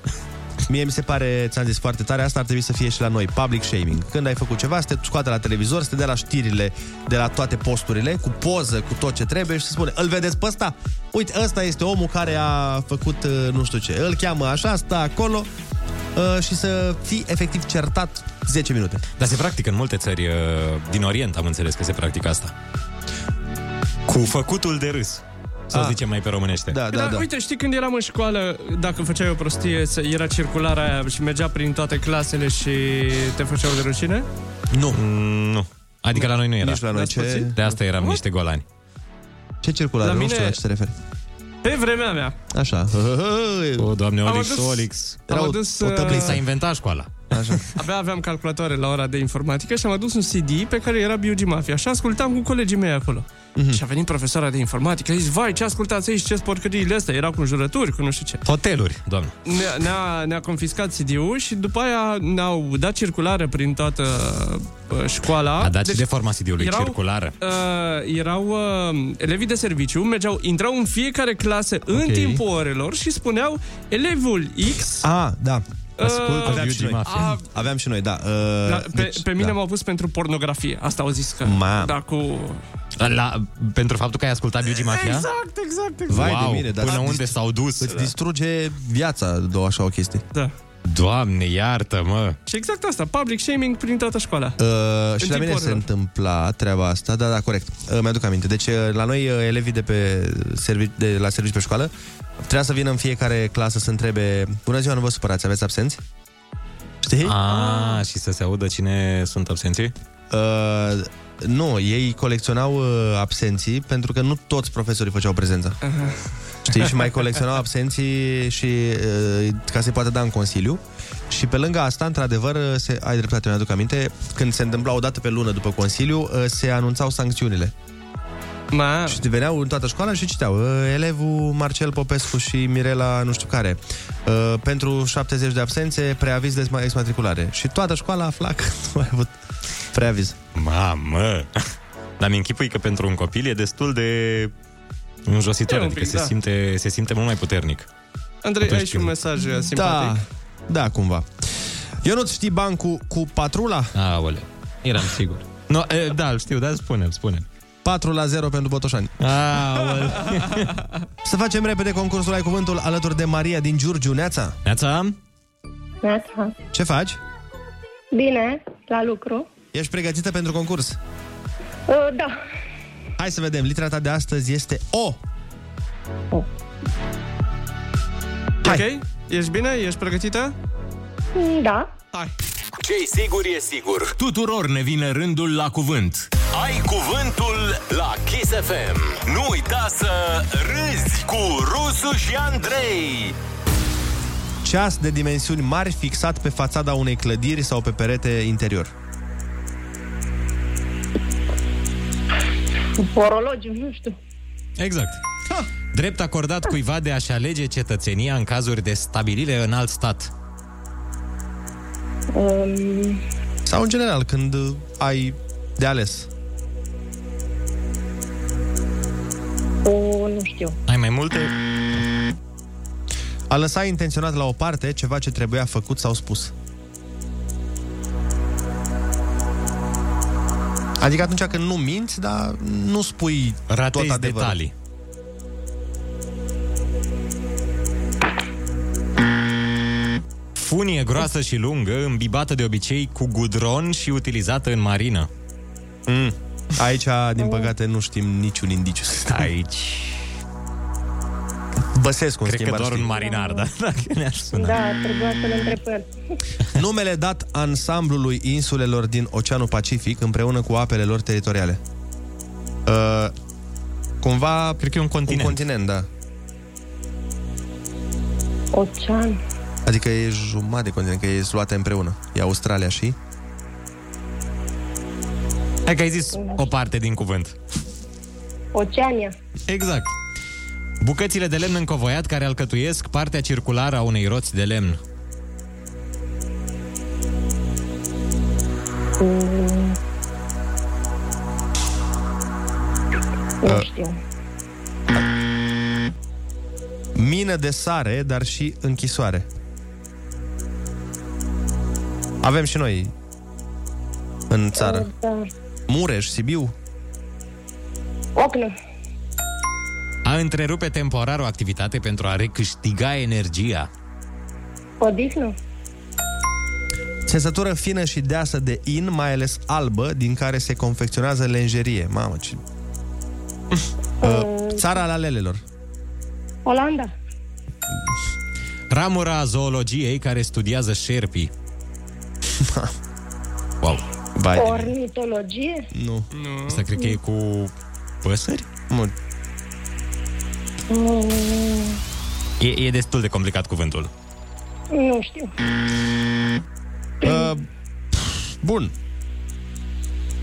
Mie mi se pare, ți-am zis foarte tare, asta ar trebui să fie și la noi, public shaming. Când ai făcut ceva, să te scoate la televizor, să te dea la știrile de la toate posturile, cu poză, cu tot ce trebuie și să spune, îl vedeți pe ăsta? Uite, ăsta este omul care a făcut uh, nu știu ce. Îl cheamă așa, stă acolo uh, și să fii efectiv certat 10 minute. Dar se practică în multe țări uh, din Orient, am înțeles că se practică asta. Cu făcutul de râs. Să o Ah. zicem mai pe românește. Da, Dar, uite, știi când eram în școală, dacă făceai o prostie, se- era circulara aia și mergea prin toate clasele și te făceau de rușine? Nu. Mm, nu. Adică la noi nu era. Nici la noi. N-ați Ce, pățit? De asta eram niște golani. ce circulare? La Nu mine- știu la ce te referi. Pe vremea mea. Așa. O, doamne, Am Olix, adus- Olix. Am Era o- adus... o tăbliță. uh, S-a inventat școala. Așa. [LAUGHS] Abia aveam calculatoare la ora de informatică și am adus un CD pe care era BUG Mafia și ascultam cu colegii mei acolo. Mhm. Și a venit profesoara de informatică, a zis, vai, ce ascultați aici, ce porcăriile astea, erau cu jurături, cu nu știu ce. Hoteluri, doamne. Ne-a, ne-a, ne-a confiscat CD-ul și după aia ne-au dat circulare prin toată uh, școala. A dat și de forma CD-ului, erau- circulară. Uh, erau uh, elevii de serviciu, mergeau, intrau în fiecare clasă okay. în timpul orelor și spuneau elevul X Ah, da. Ascultă Aveam și Beauty noi. a, Aveam și noi, da. Uh, la, pe, deci, pe mine da. m-au pus pentru pornografie. Asta au zis că... Mamă. Da, cu... La, pentru faptul că ai ascultat Beauty Mafia? Exact, exact, exact. Vai wow, de mine, dar până îți unde s-au dus? Îți distruge viața, două așa o chestie. Da. Doamne, iartă, mă! Și exact asta, public shaming prin toată școala. Uh, și la timpul mine se orelor. întâmpla treaba asta, da, da, corect. Uh, mi-aduc aminte. Deci, uh, la noi, uh, elevii de, pe servi- de la serviciu pe școală, trebuia să vină în fiecare clasă să întrebe Bună ziua, nu vă supărați, aveți absenți? Știi? A, și să se audă cine sunt absenții? Uh, nu, ei colecționau uh, absenții pentru că nu toți profesorii făceau prezența. Știi? Și mai colecționau absenții și uh, ca să-i poată da în consiliu. Și pe lângă asta, într-adevăr, se, ai dreptate, mi-aduc aminte, când se întâmpla o dată pe lună după consiliu, uh, se anunțau sancțiunile. Ma, Și veneau în toată școala și citeau uh, Elevul Marcel Popescu și Mirela nu știu care uh, Pentru 70 de absențe, preaviz de exmatriculare Și toată școala afla că [LAUGHS] nu mai avut preaviz Mamă! Dar mi închipui că pentru un copil e destul de înjositor, E un adică pic, se, da. simte, se simte mult mai puternic. Andrei, Atunci ai și un când- mesaj uh, Da, simpatic? da, cumva Eu nu știi bancul cu patrula? Aoleu, eram sigur. No, e, da, îl știu, dar spune spune 4 la 0 pentru Botoșani Aoleu. [LAUGHS] Să facem repede concursul Ai Cuvântul alături de Maria din Giurgiu Neața Neața? Neața. Ce faci? Bine, la lucru. Ești pregătită pentru concurs? Uh, da. Hai să vedem, litera ta de astăzi este O Ok? Ești bine? Ești pregătită? Mm, Da. Hai. Ce-i sigur e sigur. Tuturor ne vine rândul la cuvânt. Ai cuvântul la Kiss FM. Nu uita să râzi cu Rusu și Andrei. Ceas de dimensiuni mari fixat pe fațada unei clădiri sau pe perete interior Orologiu, nu știu. Exact. Drept acordat cuiva de a-și alege cetățenia în cazuri de stabilire în alt stat. Um, Sau în general, când uh, ai de ales o, nu știu. Ai mai multe? A lăsa intenționat la o parte ceva ce trebuia făcut sau spus. Adică atunci când nu minți, dar nu spui tot Ratezi adevărul. detalii. Funie groasă și lungă, îmbibată de obicei cu gudron și utilizată în marină. Mm. Aici, din păcate, nu știm niciun indiciu. Aici... Băsescu, în Cred schimb, că ar doar ști. un marinar, da? [LAUGHS] Dacă ne-aș suna. Da, trebuia să-l întreb pe [LAUGHS] el. Numele dat ansamblului insulelor din Oceanul Pacific împreună cu apele lor teritoriale. Uh, cumva... Cred că e un continent. Un continent, da. Ocean. Adică e jumătate de continent, că e luate împreună. E Australia și... Hai că ai zis o parte din cuvânt. Oceania. Exact. Bucățile de lemn încovoiat care alcătuiesc partea circulară a unei roți de lemn. Mm, nu Uh. știu. Mină de sare, dar și închisoare. Avem și noi în țară. Da. Mureș, Sibiu. Ocnă. A întrerupe temporar o activitate pentru a recâștiga energia. Odihnă. Țesătură fină și deasă de in, mai ales albă, din care se confecționează lenjerie. Mamă, ce... [LAUGHS] Uh, Țara la lelelor. Olanda. Ramura zoologiei care studiază șerpii. [LAUGHS] wow. Bai, Ornitologie? nu. Nu. Asta cred că e cu păsări? Nu. Mm, E, e destul de complicat cuvântul. nu știu. Uh, bun.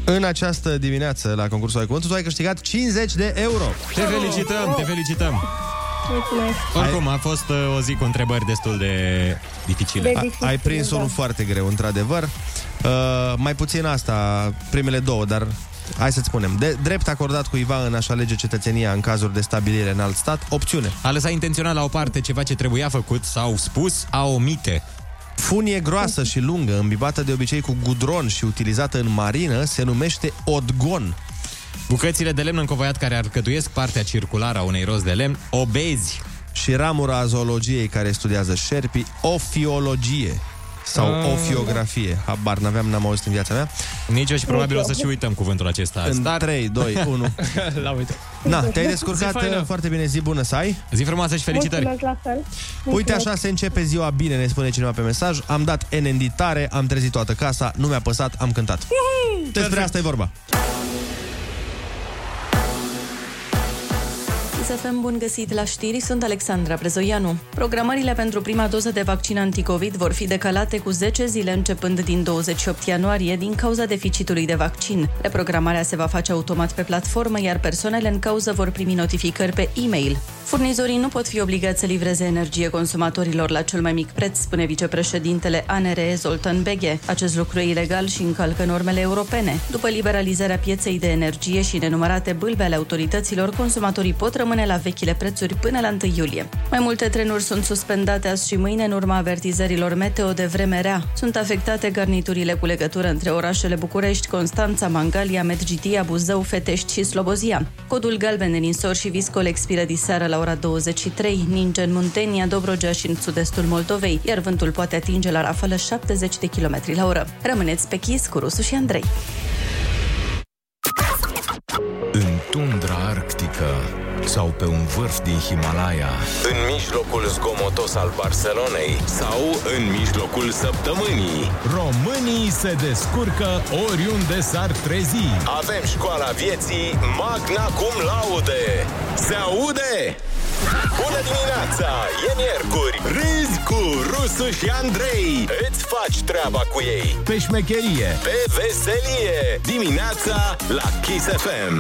În această dimineață, la concursul Ai Cuvântul, tu ai câștigat 50 de euro. Te felicităm, te felicităm. Mulțumesc. Oricum, a fost uh, o zi cu întrebări destul de dificile. De A, dificil, ai prins da. unul foarte greu, într-adevăr. Uh, mai puțin asta, primele două, dar hai să-ți spunem. De, drept acordat cuiva în a-și alege cetățenia în cazuri de stabilire în alt stat, opțiune. A lăsat intenționat la o parte ceva ce trebuia făcut sau spus, a omite. Funie groasă și lungă, îmbibată de obicei cu gudron și utilizată în marină, se numește odgon. Bucățile de lemn încovoiat care alcătuiesc partea circulară a unei roți de lemn, obezi. Și ramura a zoologiei care studiază șerpii, ofiologie sau Ah. ofiografie. Habar n-aveam, n-am auzit în viața mea. Nici eu și probabil o să și uităm cuvântul acesta azi. În Dar 3, 2, 1. La uite. Na, te-ai descurcat Zi faină. uh, foarte bine, zi bună să ai. zi frumoasă și felicitări! Mulțumesc la fel. Uite așa se începe ziua bine, ne spune cineva pe mesaj. Am dat N în ditare, am trezit toată casa, nu mi-a păsat, am cântat. Despre asta e vorba. Să fim bun găsit la știri, sunt Alexandra Brezoianu. Programările pentru prima doză de vaccin anticovid vor fi decalate cu 10 zile începând din 28 ianuarie din cauza deficitului de vaccin. Reprogramarea se va face automat pe platformă, iar persoanele în cauză vor primi notificări pe e-mail. Furnizorii nu pot fi obligați să livreze energie consumatorilor la cel mai mic preț, spune vicepreședintele ANRE Zoltan Beghe. Acest lucru e ilegal și încalcă normele europene. După liberalizarea pieței de energie și nenumărate bâlbe ale autorităților, consumatorii pot rămâne la vechile prețuri până la 1 iulie. Mai multe trenuri sunt suspendate azi și mâine în urma avertizărilor meteo de vreme rea. Sunt afectate garniturile cu legătură între orașele București, Constanța, Mangalia, Medgidia, Buzău, Fetești și Slobozia. Codul galben de Ninsor și Viscol expiră diseară la ora 23, ninge în Muntenia, Dobrogea și în sud-estul Moldovei, iar vântul poate atinge la rafală 70 de km la oră. Rămâneți pe chis cu Rusu și Andrei. Sau pe un vârf din Himalaya, în mijlocul zgomotos al Barcelonei sau în mijlocul săptămânii. Românii se descurcă oriunde s-ar trezi. Avem școala vieții Magna Cum Laude. Se aude? Bună dimineața! E miercuri! Râzi cu Rusu și Andrei! Îți faci treaba cu ei! Pe șmecherie! Pe veselie! Dimineața la Kiss FM!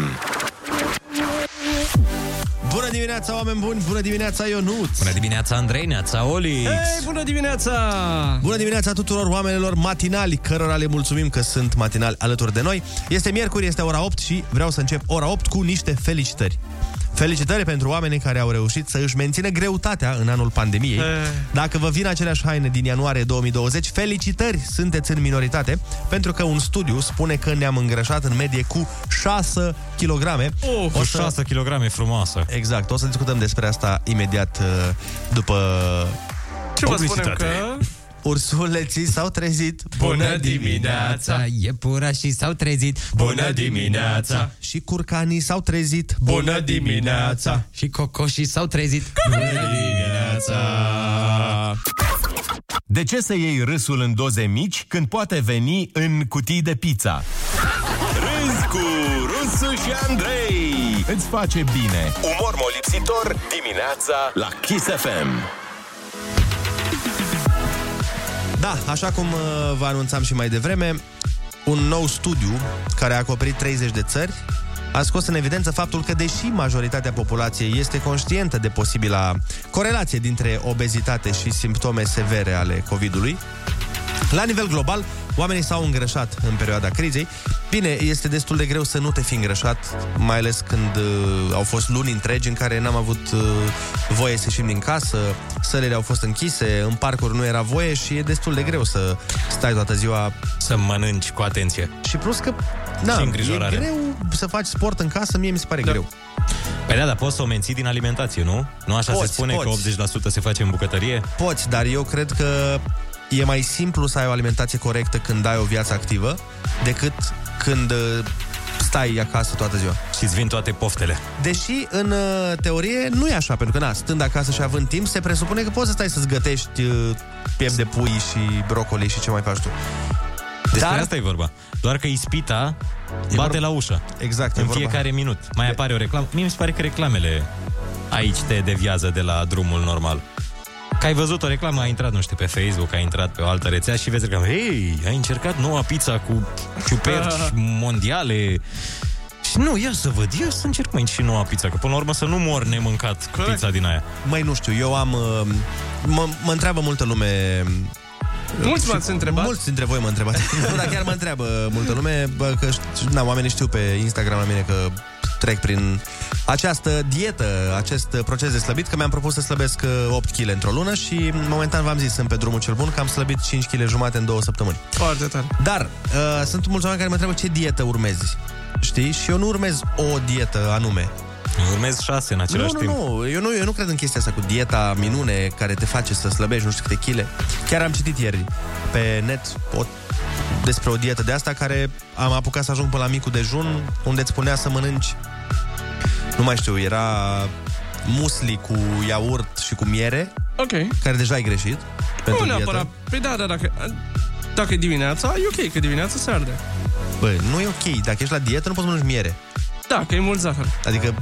Bună dimineața, oameni buni! Bună dimineața, Ionuț! Bună dimineața, Andrei, neața, Olix! Hei, bună dimineața! Bună dimineața tuturor oamenilor matinali, cărora le mulțumim că sunt matinali alături de noi. Este miercuri, este ora 8 și vreau să încep ora 8 cu niște felicitări. Felicitări pentru oamenii care au reușit să își mențină greutatea în anul pandemiei. Eh. Dacă vă vin aceleași haine din ianuarie 2020, felicitări, sunteți în minoritate, pentru că un studiu spune că ne-am îngrășat în medie cu 6 kg. Oh, cu 6 kg frumoasă. Exact, o să discutăm despre asta imediat uh, după Ce vă spunem publicitate. că... Ursuleții s-au trezit Bună dimineața! Iepurașii s-au trezit Bună dimineața! Și curcanii s-au trezit Bună dimineața! Și cocoșii s-au trezit Bună dimineața! De ce să iei râsul în doze mici când poate veni în cutii de pizza? Râzi cu Rusu și Andrei! Îți face bine! Umor molipsitor dimineața la Kiss FM! Da, așa cum uh, vă anunțam și mai devreme, un nou studiu care a acoperit 30 de țări a scos în evidență faptul că, deși majoritatea populației este conștientă de posibila corelație dintre obezitate și simptome severe ale COVID-ului, la nivel global, oamenii s-au îngrășat în perioada crizei. Bine, este destul de greu să nu te fi îngrășat, mai ales când uh, au fost luni întregi în care n-am avut uh, voie să ieșim din casă, sălile au fost închise, în parcuri nu era voie și e destul de greu să stai toată ziua Să mănânci cu atenție. și plus că da, Și e îngrijorare. greu să faci sport în casă, mie mi se pare da. greu. Păi da, dar poți să o menții din alimentație, nu? Nu așa Poți, se spune poți. că 80% se face în bucătărie? Poți, dar eu cred că e mai simplu să ai o alimentație corectă când ai o viață activă decât când uh, stai acasă toată ziua. Și îți vin toate poftele. Deși, în uh, teorie, nu e așa, pentru că, na, stând acasă și având timp, se presupune că poți să stai să-ți gătești uh, piept de pui și brocoli și ce mai faci tu. Despre Dar... asta e vorba. Doar că ispita bate vorba- la ușă. Exact, e În vorba. fiecare minut. Mai apare o reclamă. Mie mi se pare că reclamele aici te deviază de la drumul normal. Că ai văzut o reclamă, ai intrat, nu știu, pe Facebook, ai intrat pe o altă rețea și vezi reclamă. Hei, ai încercat noua pizza cu ciuperci mondiale. Și nu, ia să văd, ia să încerc mai și noua pizza, că până la urmă să nu mor nemâncat cu pizza din aia. Mai nu știu, eu am... uh, Mă, mă întreabă multă lume... Mulți și m-ați întrebat? Mulți dintre voi mă întrebați. [LAUGHS] nu, dar chiar mă întreabă multă lume, bă, că ști- na, oamenii știu pe Instagram la mine că trec prin această dietă, acest proces de slăbit, că mi-am propus să slăbesc uh, 8 kg într-o lună și momentan v-am zis, sunt pe drumul cel bun, că am slăbit 5 kg jumate în două săptămâni. Foarte tare. Dar uh, sunt mulți oameni care mă întreabă ce dietă urmezi. Știi? Și eu nu urmez o dietă anume. Urmez șase în același nu, timp. Nu, nu, eu nu, eu nu cred în chestia asta cu dieta minune care te face să slăbești nu știu câte chile. Chiar am citit ieri pe net o, despre o dietă de asta care am apucat să ajung până la micul dejun, unde îți spunea să mănânci, nu mai știu, era musli cu iaurt și cu miere, Ok. care deja ai greșit pentru nu dietă. neapărat. Păi da, da, dacă, dacă e dimineața, e ok, că dimineața se arde. Băi, nu e ok. Dacă ești la dietă, nu poți să mănânci miere. Da, că e mult zahăr. Adică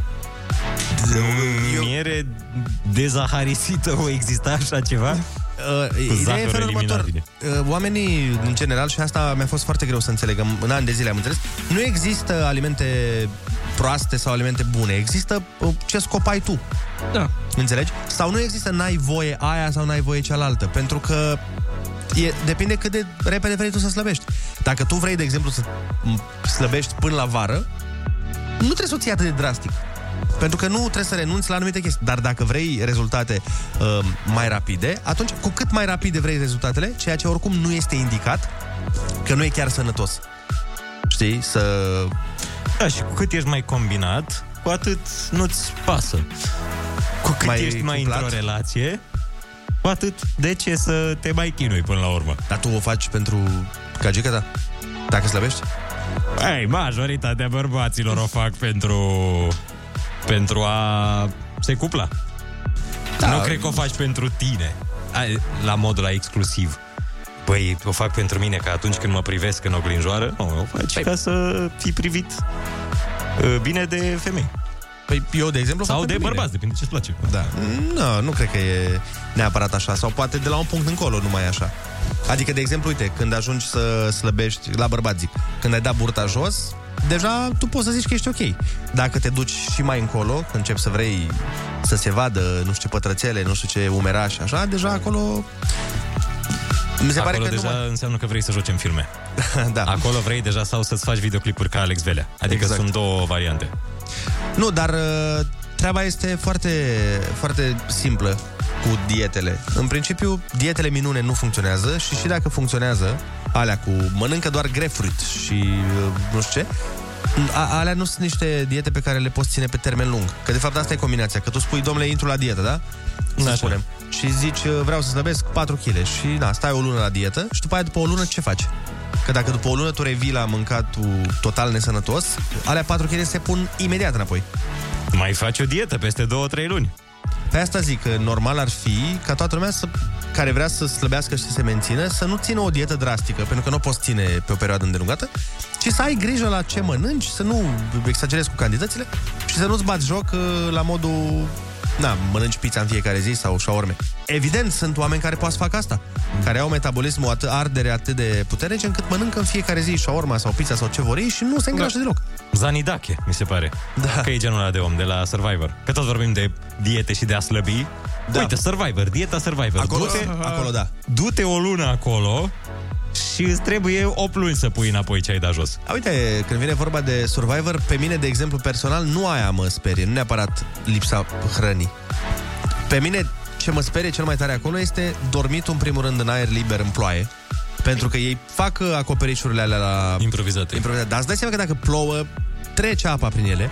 Eu... Miere dezaharisită, o exista așa ceva? Uh, Cu ideea e zahăr în felul următor. eliminabile. Uh, Oamenii, în general, și asta mi-a fost foarte greu să înțeleg, în- în ani de zile am înțeles, nu există alimente proaste sau alimente bune. Există uh, ce scop ai tu. Da. Înțelegi? Sau nu există n-ai voie aia sau n-ai voie cealaltă. Pentru că e, depinde cât de repede vrei tu să slăbești. Dacă tu vrei, de exemplu, să m, slăbești până la vară, nu trebuie să o ții atât de drastic. Pentru că nu trebuie să renunți la anumite chestii. Dar dacă vrei rezultate uh, mai rapide, atunci cu cât mai rapide vrei rezultatele, ceea ce oricum nu este indicat, că nu e chiar sănătos. Știi? Să... Da, și cu cât ești mai combinat, cu atât nu-ți pasă. Cu cât Mai ești mai cuplat? într-o relație, cu atât de ce să te mai chinui până la urmă. Dar tu o faci pentru gagica ta? Dacă slăbești? Ei, majoritatea bărbaților o fac pentru pentru a se cupla. Da. Nu cred că o faci pentru tine. Ai, La modul la exclusiv. Păi, o fac pentru mine, că atunci când mă privesc în oglinjoară, nu, o faci păi. ca să fii privit uh, bine de femei. Păi eu, de exemplu, Sau fac de pentru mine. bărbați, depinde ce-ți place. Da. Nu, nu cred că e neapărat așa. Sau poate de la un punct încolo nu mai e așa. Adică, de exemplu, uite, când ajungi să slăbești, la bărbat zic, când ai dat burta jos, deja tu poți să zici că ești ok. Dacă te duci și mai încolo, când începi să vrei să se vadă, nu știu ce pătrățele, nu știu ce umeraș, așa, deja acolo... Mi se Acolo pare că deja nu mai... înseamnă că vrei să joci în filme. [LAUGHS] da. Acolo vrei deja sau să-ți faci videoclipuri ca Alex Velea. Adică Exact. sunt două variante. Nu, dar uh, treaba este foarte, foarte simplă cu dietele. În principiu, dietele minune nu funcționează și și dacă funcționează, alea cu mănâncă doar grapefruit și uh, nu știu ce, a, alea nu sunt niște diete pe care le poți ține pe termen lung. Că de fapt asta e combinația. Că tu spui, domnule, intru la dietă, da? Să Așa. spunem. Și zici, uh, vreau să slăbesc 4 kg și na, stai o lună la dietă și după aia după o lună ce faci? Că dacă după o lună tu revii la mâncatul total nesănătos, alea 4 kg se pun imediat înapoi. Mai faci o dietă peste două, trei luni. Pe asta zic că normal ar fi ca toată lumea să, care vrea să slăbească și să se mențină să nu țină o dietă drastică, pentru că nu o poți ține pe o perioadă îndelungată, ci să ai grijă la ce mănânci, să nu exagerezi cu cantitățile și să nu-ți bați joc uh, la modul na, mănânci pizza în fiecare zi sau șaorme. Evident, sunt oameni care poate să facă asta, care au metabolismul atât, ardere atât de puternic încât mănâncă în fiecare zi șaorma sau pizza sau ce vor ei și nu se îngrașă Da. deloc. Zanidache, mi se pare. Da. Că e genul ăla de om de la Survivor. Că tot vorbim de diete și de a slăbi. Da. Uite, Survivor, dieta Survivor. Acolo- du-te, acolo, da. Du-te o lună acolo și îți trebuie 8 luni să pui înapoi ce ai dat jos. A, uite, când vine vorba de Survivor, pe mine, de exemplu, personal, nu aia mă sperie, nu neapărat lipsa hrănii. Pe mine, ce mă sperie cel mai tare acolo este dormitul, în primul rând, în aer liber, în ploaie. Pentru că ei fac uh, acoperișurile alea la... Improvizate. Improvizate. Dar îți dai seama că dacă plouă, trece apa prin ele.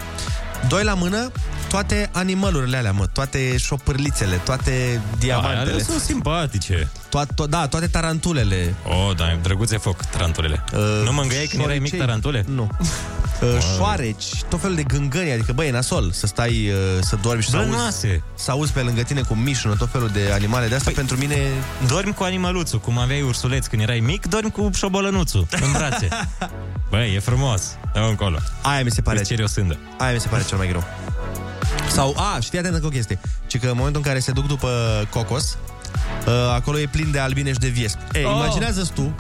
Doi la mână, toate animalurile alea, mă, toate șopârlițele, toate diamantele. Alea sunt simpatice. To- to- da, toate tarantulele. Oh, da, drăguțe foc, tarantulele. Uh, nu mă îngăiai când erai mic șoricei? tarantule? Nu. [LAUGHS] uh, șoareci, tot felul de gângăni, adică băi, e nasol să stai, uh, să dormi și să auzi, Blănoase. să auzi pe lângă tine cum mișună tot felul de animale de asta, păi, pentru mine... Dormi cu animăluțul, cum aveai ursuleț când erai mic, dormi cu șobolănuțul în brațe. [LAUGHS] Băi, e frumos. Dă încolo. Aia mi se pare. Îți ceri o sândă. Aia mi se pare cel mai greu. Sau, a, și fii atent încă o chestie. Ci că în momentul în care se duc după cocos, uh, acolo e plin de albine și de viespi. Ei, Oh. oh. imaginează tu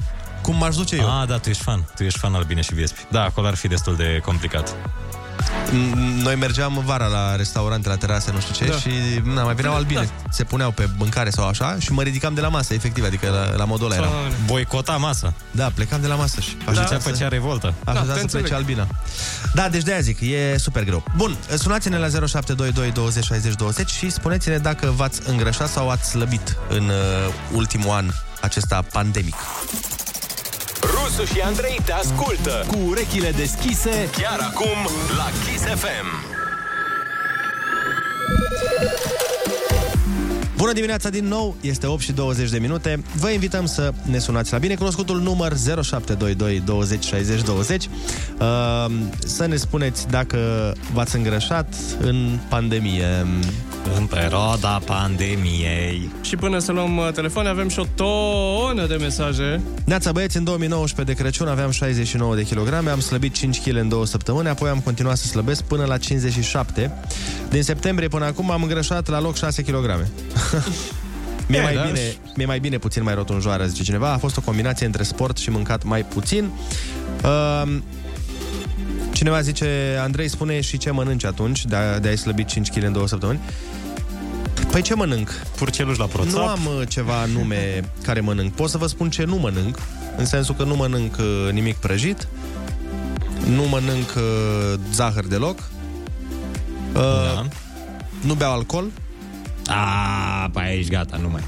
cum m-aș duce eu. Ah, da, tu ești fan. Tu ești fan al bine și viespi. Da, acolo ar fi destul de complicat. M- Noi mergeam vara la restaurante, la terase, nu știu ce, Da. da. și na, mai veneau albine. Da. Se puneau pe mâncare sau așa și mă ridicam de la masă, efectiv, adică la, la modul ăla eram. Boicota masa. Da, plecam de la masă și Da, ți-a făcea revoltă. Așa Da, da, te să înțeleg. plece albina. Da, deci de-aia zic, e super greu. Bun, sunați-ne la 0722 20 60 20 și spuneți-ne dacă v-ați îngrășat sau ați slăbit în uh, ultimul an acesta pandemic. Rusu și Andrei te ascultă cu urechile deschise chiar acum la Kiss FM. Bună dimineața din nou, este 8 și 20 de minute. Vă invităm să ne sunați la binecunoscutul număr 0722 20 60 20 uh, să ne spuneți dacă v-ați îngrășat în pandemie. În perioada pandemiei. Și până să luăm uh, telefon, avem și o tonă de mesaje. Neața băieți, în 2019 de Crăciun aveam 69 de kilograme, am slăbit 5 kg în două săptămâni, apoi am continuat să slăbesc până la 57. Din septembrie până acum am îngrășat la loc 6 kg. [LAUGHS] Mi-e E, mai, da, bine, și- mi-e mai bine puțin mai rotunjoară, zice cineva. A fost o combinație între sport și mâncat mai puțin. Uh, cineva zice, Andrei, spune și ce mănânci atunci, de, a, de a-i slăbit 5 kg în două săptămâni. Păi ce mănânc? Purceluș la proțap. Nu am uh, ceva nume care mănânc. Pot să vă spun ce nu mănânc, în sensul că nu mănânc uh, nimic prăjit, nu mănânc uh, zahăr deloc, uh, Da. nu beau alcool. A, pe aici gata, nu mai.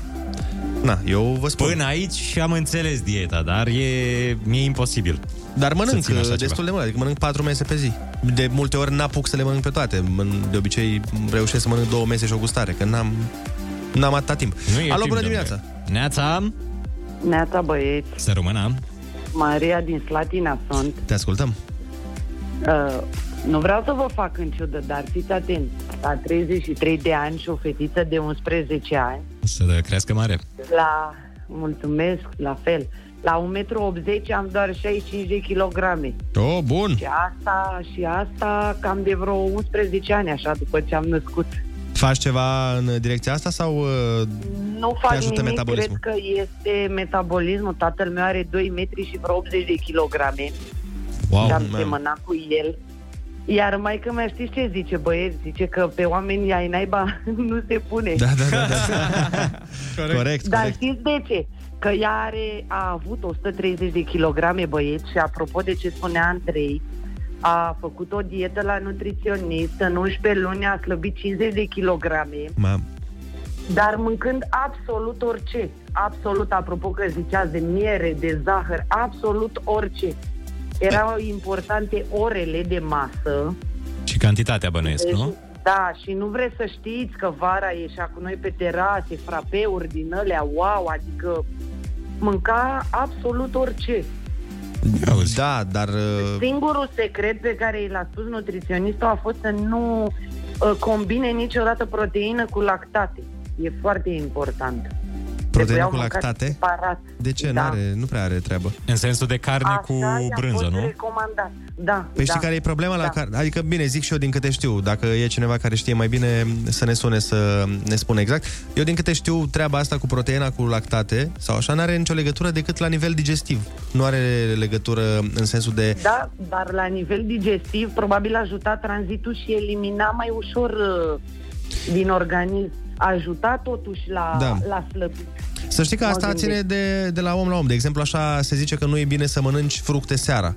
Na, eu vă spun. Până aici și am înțeles dieta, dar e, mi-e imposibil. Dar mănânc să țin așa uh, destul ceva. de mult, adică mănânc patru mese pe zi. De multe ori n-apuc să le mănânc pe toate. Mân- De obicei reușesc să mănânc două mese și o gustare, că n-am, n-am atâta timp. Nu e Alo, timp, bună domnule. dimineața! Neața, Neața băieți, să rămână. Maria din Slatina sunt. Te ascultăm. Uh, nu vreau să vă fac în ciudă, dar fiți atenți. La 33 de ani și o fetiță de 11 ani, Să dă crească mare. la, mulțumesc, la fel, la 1,80 m am doar 65 de kilograme. Oh, bun! Și asta, și asta cam de vreo 11 ani, așa, după ce am născut. Faci ceva în direcția asta sau uh, Nu te fac ajută nimic, metabolismul? cred că este metabolismul. Tatăl meu are 2 metri și vreo 80 de kilograme. Wow, și am man. semănat cu el. Iar mai că mea știți ce zice, băieți? Zice că pe oamenii ai naiba [LAUGHS] nu se pune. Da, da, da. da. corect, [LAUGHS] corect. Dar corect. știți de ce? Că ea are, a avut 130 de kilograme băieți și apropo de ce spunea Andrei, a făcut o dietă la nutriționist, în 11 luni a slăbit 50 de kilograme, Mam. dar mâncând absolut orice. Absolut, apropo că ziceați de miere, de zahăr, absolut orice. Erau importante orele de masă. Și cantitatea bănuiesc, Deci, nu? Da, și nu vreți să știți că vara ieșea cu noi pe terase, frapeuri din alea, wow, adică mânca absolut orice. Da, dar... uh, Singurul secret pe care i l-a spus nutriționistul a fost să nu uh, combine niciodată proteină cu lactate. E foarte important. Proteină Trebuiau cu mâncați lactate? Separat. De ce? Da. N-are, nu prea are treabă. În sensul de carne Așa cu i-a brânză, fost nu? recomandat. Da, Păi da. știi care e problema la da. care... Adică, bine, zic și eu din câte știu. Dacă e cineva care știe mai bine, să ne sune să ne spună exact. Eu din câte știu, treaba asta cu proteina, cu lactate, sau așa, n-are nicio legătură decât la nivel digestiv. Nu are legătură în sensul de... Da, dar la nivel digestiv probabil ajuta tranzitul și elimina mai ușor uh, din organism. Ajuta totuși la, Da. la slăbit. Să știi că Mă asta gândesc. ține de, de la om la om. De exemplu, așa se zice că nu e bine să mănânci fructe seara.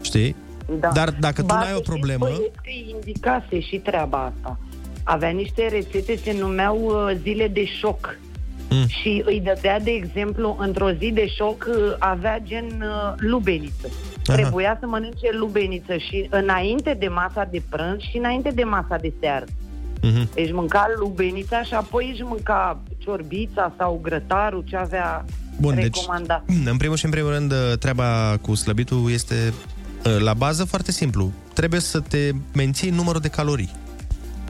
Știi? Da. Dar dacă tu Ba, n-ai să o știți, problemă... băieți, că îți indicase și treaba asta. Avea niște rețete, se numeau uh, zile de șoc. Mm. Și îi dădea, de exemplu, într-o zi de șoc, uh, avea gen uh, lubeniță. Aha. Trebuia să mănânce lubeniță și înainte de masa de prânz și înainte de masa de seară. Mhm. Deci mânca lubenița și apoi își mânca ciorbița sau grătarul ce avea Bun, deci, recomandat. în primul și în primul rând, treaba cu slăbitul este La bază, foarte simplu. Trebuie să te menții numărul de calorii.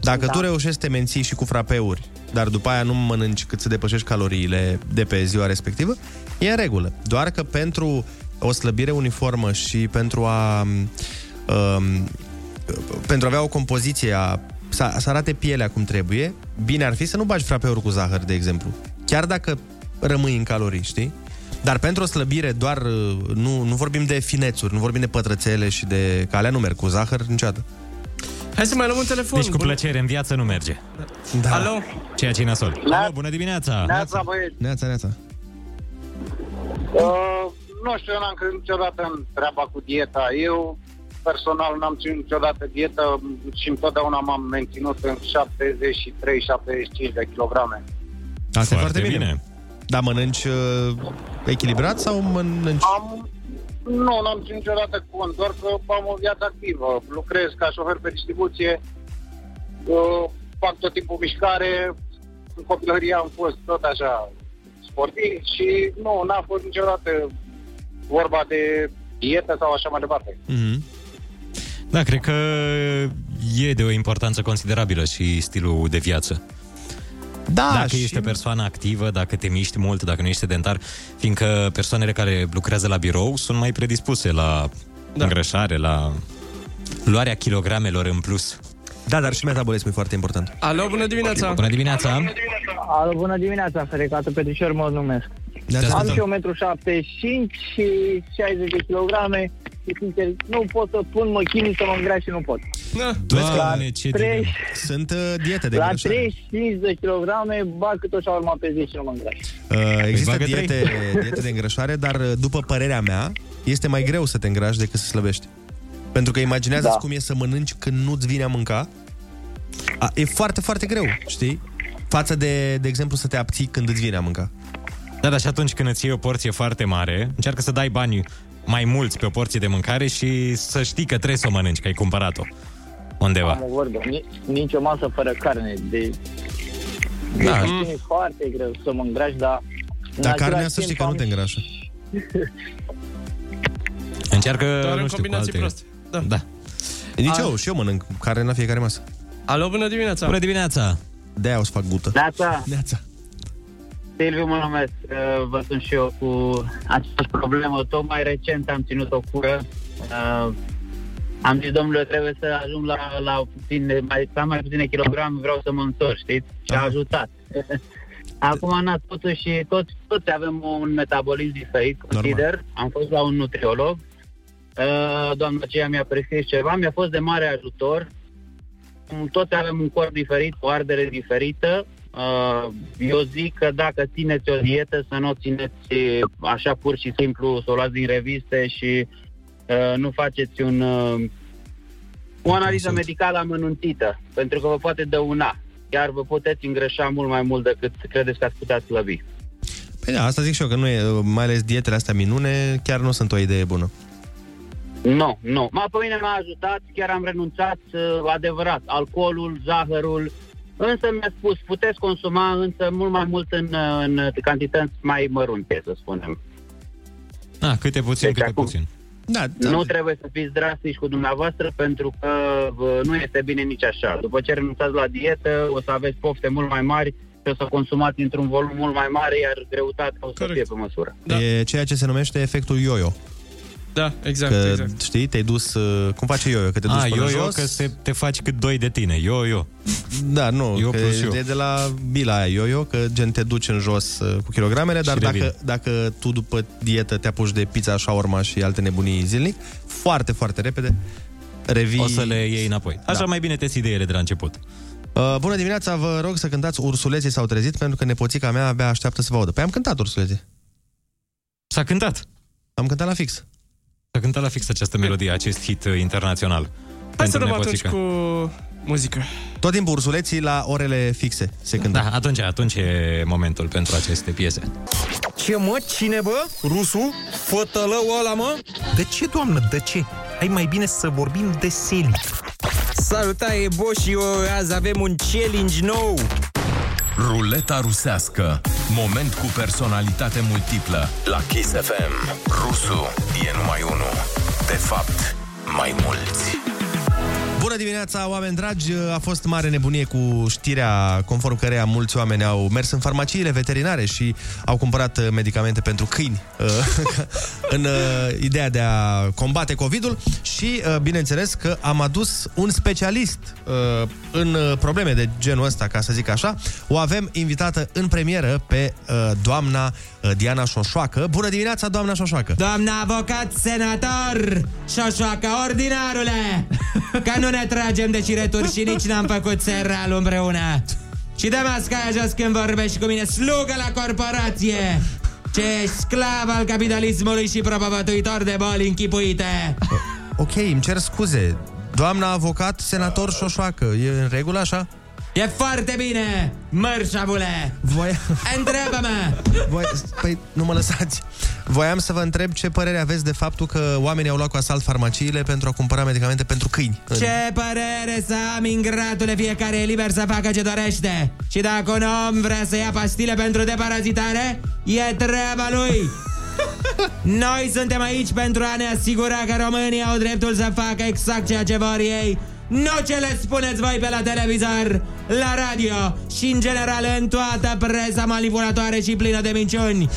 Dacă Da. tu reușești să te menții și cu frapeuri, dar după aia nu mănânci cât să depășești caloriile de pe ziua respectivă, e în regulă. Doar că pentru o slăbire uniformă și pentru a um, pentru a avea o compoziție a, să, să arate pielea cum trebuie, bine ar fi să nu bagi frapeuri cu zahăr, de exemplu. Chiar dacă rămâi în calorii, știi? Dar pentru o slăbire doar, uh, nu, nu vorbim de finețuri, nu vorbim de pătrățele și de calea nu merg cu zahăr niciodată. Hai să mai luăm un telefon. Deci cu plăcere, în viață nu merge. Da. Alo? Ceea ce e nasol. Alo, bună dimineața! Neața, băieți. Neața, neața. Uh, nu știu, eu n-am crezut niciodată în treaba cu dieta. Eu, personal, n-am ținut niciodată dietă și întotdeauna m-am menținut în 73-75 de kilograme. Asta e foarte bine. bine. Dar mănânci uh, echilibrat sau mănânci... Am, nu, n-am ținut niciodată cont, doar că am o viață activă. Lucrez ca șofer pe distribuție, uh, fac tot timpul mișcare, în copilărie am fost tot așa sportiv și nu, n-a fost niciodată vorba de dietă sau așa mai departe. Mm-hmm. Da, cred că e de o importanță considerabilă și stilul de viață. Da, dacă și- ești o persoană activă, dacă te miști mult, dacă nu ești sedentar, fiindcă persoanele care lucrează la birou sunt mai predispuse la da. îngrășare, la luarea kilogramelor în plus. Da, dar și metabolismul e foarte important. Alo, bună dimineața! Bună dimineața! Alo, bună dimineața, Ferecatul Petrișor mă numesc. Neața, Am da. și 1,75 și 60 de kilograme și sincer nu pot să pun mă chinui să mă îngraș și nu pot. Doamne, ce trei- Sunt uh, diete de La îngrășare. 35 de kilograme bag cât o șaurma pe zi și nu mă îngraș. Uh, există bagă trei. diete, diete de îngrășare, dar uh, după părerea mea, este mai greu să te îngrași decât să slăbești. Pentru că imaginează Da. cum e să mănânci când nu-ți vine a mânca. A, e foarte, foarte greu, știi? Față de, de exemplu, să te abții când îți vine a mânca. Da, dar și atunci când îți iei o porție foarte mare, încearcă să dai bani mai mulți pe o porție de mâncare și să știi că trebuie să o mănânci, că ai cumpărat-o undeva. Am o vorbă, Ni- nici o masă fără carne. De... Da. Da. E foarte greu să mă îngraș, dar... în Dar același carnea să timp știi că nu am te îngrașă. [LAUGHS] Încearcă, Doar în nu știu, cu combinații alte... proste. Da. da. Nici A- eu, și eu mănânc carne la fiecare masă. Alo, bună dimineața! Bună dimineața! De-aia o să fac gută. Neața, Neața. Silviu mă numesc, uh, vă sunt și eu cu această problemă. Tocmai recent am ținut o cură. Uh, am zis, domnule, trebuie să ajung la, la puține, mai, la mai puține kilograme, vreau să mă întorc, știți? Și a ajutat. [LAUGHS] Acum, na, totuși, toți, toți avem un metabolism diferit, consider. Am fost la un nutriolog. Uh, doamna aceea mi-a prescris ceva, mi-a fost de mare ajutor. Mm, Toți avem un corp diferit, o ardere diferită. Uh, eu zic că dacă țineți o dietă, să nu o țineți așa pur și simplu, să o luați din reviste și uh, nu faceți un, uh, o analiză medicală amănuntită, pentru că vă poate dăuna. Chiar vă puteți îngrășa mult mai mult decât credeți că ați putea slăbi. Păi da, asta zic și eu, că nu e, mai ales dietele astea minune, chiar nu sunt o idee bună. Nu, nu. Ma, pe mine m-a ajutat, chiar am renunțat, uh, adevărat, alcoolul, zahărul, însă mi-a spus, puteți consuma, însă mult mai mult în, uh, în cantități mai mărunte, să spunem. Ah, câte puțin, Deci câte acum- puțin. Da, Nu trebuie să fiți drastici cu dumneavoastră pentru că uh, nu este bine nici așa. După ce renunțați la dietă, o să aveți pofte mult mai mari și o să consumați într-un volum mult mai mare, iar greutatea o să fie pe măsură. Da. E ceea ce se numește efectul yo-yo. Da, exact, că, exact. știi, te-ai dus... uh, Cum face yo-yo? Că te duci Ah, până eu, eu, jos. că se, te faci cât doi de tine. Eu, eu. Da, nu, Eu că plus eu. e de la bila aia yo-yo, că gen te duci în jos uh, cu kilogramele, dar revii. dacă, dacă tu după dietă te apuci de pizza, shawarma și alte nebunii zilnic, foarte, foarte repede revii... O să le iei înapoi. Așa Da. mai bine te ideile de la început. Uh, bună dimineața, vă rog să cântați Ursuleții s-au trezit pentru că nepoțica mea abia așteaptă să vă audă. Păi am cântat Ursuleții. S-a cântat. Am cântat la fix. S-a cântat la fix această melodie, acest hit uh, internațional. Hai să Pentru dăm atunci nepoțică. cu muzică. Tot timpul Ursuleții la orele fixe se cântă. Da, atunci, atunci e momentul pentru aceste piese. Ce mă? Cine bă? Rusu? Fătălău ăla mă? De ce, doamnă, de ce? Hai mai bine să vorbim de Seli. Salutare, Boș, și eu, azi avem un challenge nou. Ruleta rusească. Moment cu personalitate multiplă. La Kiss FM. Rusu e numai unul. De fapt, mai mulți. Bună dimineața, oameni dragi! A fost mare nebunie cu știrea conform căreia mulți oameni au mers în farmaciile veterinare și au cumpărat uh, medicamente pentru câini uh, [LAUGHS] în uh, ideea de a combate COVID-ul și, uh, bineînțeles, că am adus un specialist uh, în uh, probleme de genul ăsta, ca să zic așa. O avem invitată în premieră pe uh, doamna uh, Diana Șoșoacă. Bună dimineața, doamna Șoșoacă! Doamna avocat senator, șoșoacă ordinarule, [LAUGHS] că nu ne tragem de cireturi și nici n-am făcut seralul împreună. Și dă mascaia jos când vorbești cu mine, slugă la corporație! Ce ești sclav al capitalismului și propovătuitor de boli închipuite! Ok, îmi cer scuze. Doamna avocat, senator Șoșoacă, e în regulă așa? E foarte bine, mărșavule! Voi... Întreabă-mă! Voi... Păi, nu mă lăsați. Voiam să vă întreb ce părere aveți de faptul că oamenii au luat cu asalt farmaciile pentru a cumpăra medicamente pentru câini. În- Ce părere să am, ingratule, fiecare e liber să facă ce dorește. Și dacă un om vrea să ia pastile pentru deparazitare, e treaba lui. Noi suntem aici pentru a ne asigura că românii au dreptul să facă exact ceea ce vor ei, nu ce le spuneți voi pe la televizor, la radio și în general în toată presa manipulatoare și plină de minciuni.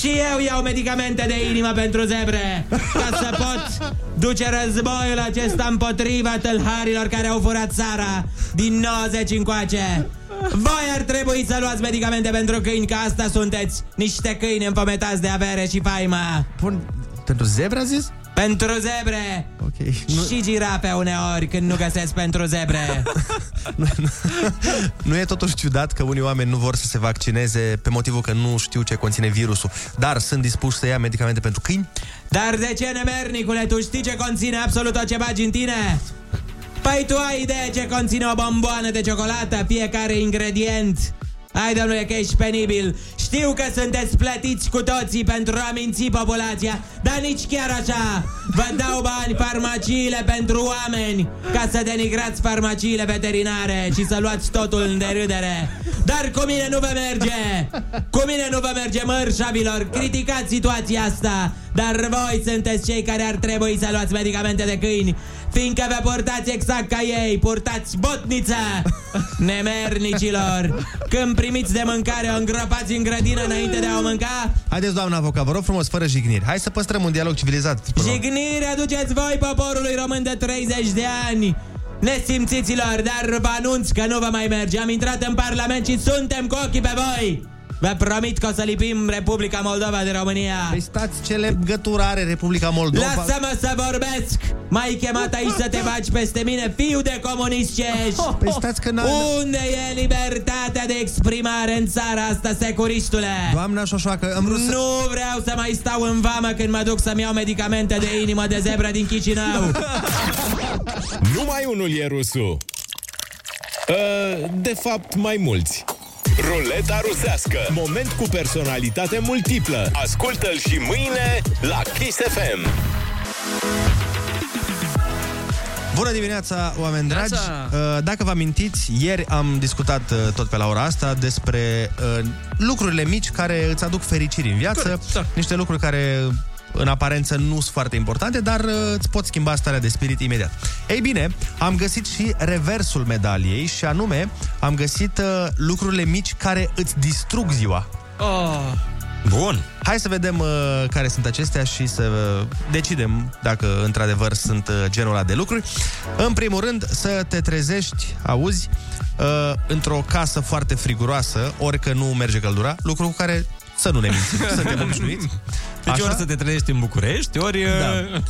Și eu iau medicamente de inimă pentru zebre Ca să pot duce războiul acesta împotriva tâlharilor care au furat țara Din 90 încoace Voi ar trebui să luați medicamente pentru câini Că asta sunteți Niște câini înfometați de avere și faimă Bun, pentru zebre a zis? Pentru zebre Ok. Și girafe uneori când nu găsesc pentru zebre [LAUGHS] Nu e totuși ciudat că unii oameni nu vor să se vaccineze pe motivul că nu știu ce conține virusul, dar sunt dispuși să ia medicamente pentru câini? Dar de ce, nemernicule, tu știi ce conține absolut tot ce bagi în tine? Păi tu ai idee ce conține o bomboană de ciocolată, fiecare ingredient? Hai, domnule, că ești penibil. Știu că sunteți plătiți cu toții pentru a minți populația, dar nici chiar așa. Vă dau bani farmaciile pentru oameni ca să denigrați farmaciile veterinare și să luați totul în derâdere. Dar cu mine nu vă merge. Cu mine nu vă merge, mărșavilor. Criticați situația asta, dar voi sunteți cei care ar trebui să luați medicamente de câini, fiindcă vă purtați exact ca ei, purtați botniță. [LAUGHS] Nemernicilor, când primiți de mâncare, o îngropați în grădină înainte de a o mânca? Haideți, doamna avocat, vă rog frumos, fără jigniri. Hai să păstrăm un dialog civilizat. până la urmă. Jignire aduceți voi poporului român de 30 de ani Nesimțiților, dar vă anunț că nu vă mai merge Am intrat în Parlament și suntem cu ochii pe voi Vă promit că o să lipim Republica Moldova de România Păi stați, ce legătură are Republica Moldova? Lasă-mă să vorbesc M-ai chemat aici să te bagi peste mine Fiu de comunist ce ești Păi stați că n Unde e libertatea de exprimare în țara asta, securistule? Doamna Șoșoacă, am vrut să... Nu vreau să mai stau în vamă când mă duc să-mi iau medicamente de inimă de zebră din Chișinău Numai unul e rusul. Uh, de fapt, mai mulți. Ruleta rusească. Moment cu personalitate multiplă. Ascultă-l și mâine la Kiss FM. Bună dimineața, oameni dragi! Neața! Uh, Dacă vă amintiți, ieri am discutat uh, tot pe la ora asta despre uh, lucrurile mici care îți aduc fericiri în viață. Corect, da. Niște lucruri care în aparență nu sunt foarte importante, dar uh, îți pot schimba starea de spirit imediat. Ei bine, am găsit și reversul medaliei și anume am găsit uh, lucrurile mici care îți distrug ziua. Oh. Bun. Hai să vedem uh, care sunt acestea și să uh, decidem dacă într-adevăr sunt uh, genul ăla de lucruri. În primul rând, să te trezești, auzi, uh, într-o casă foarte friguroasă, ori că nu merge căldura, lucru cu care să nu ne mințim, suntem [LAUGHS] obișnuiți. Deci ori să te trăiești în București, ori... Da.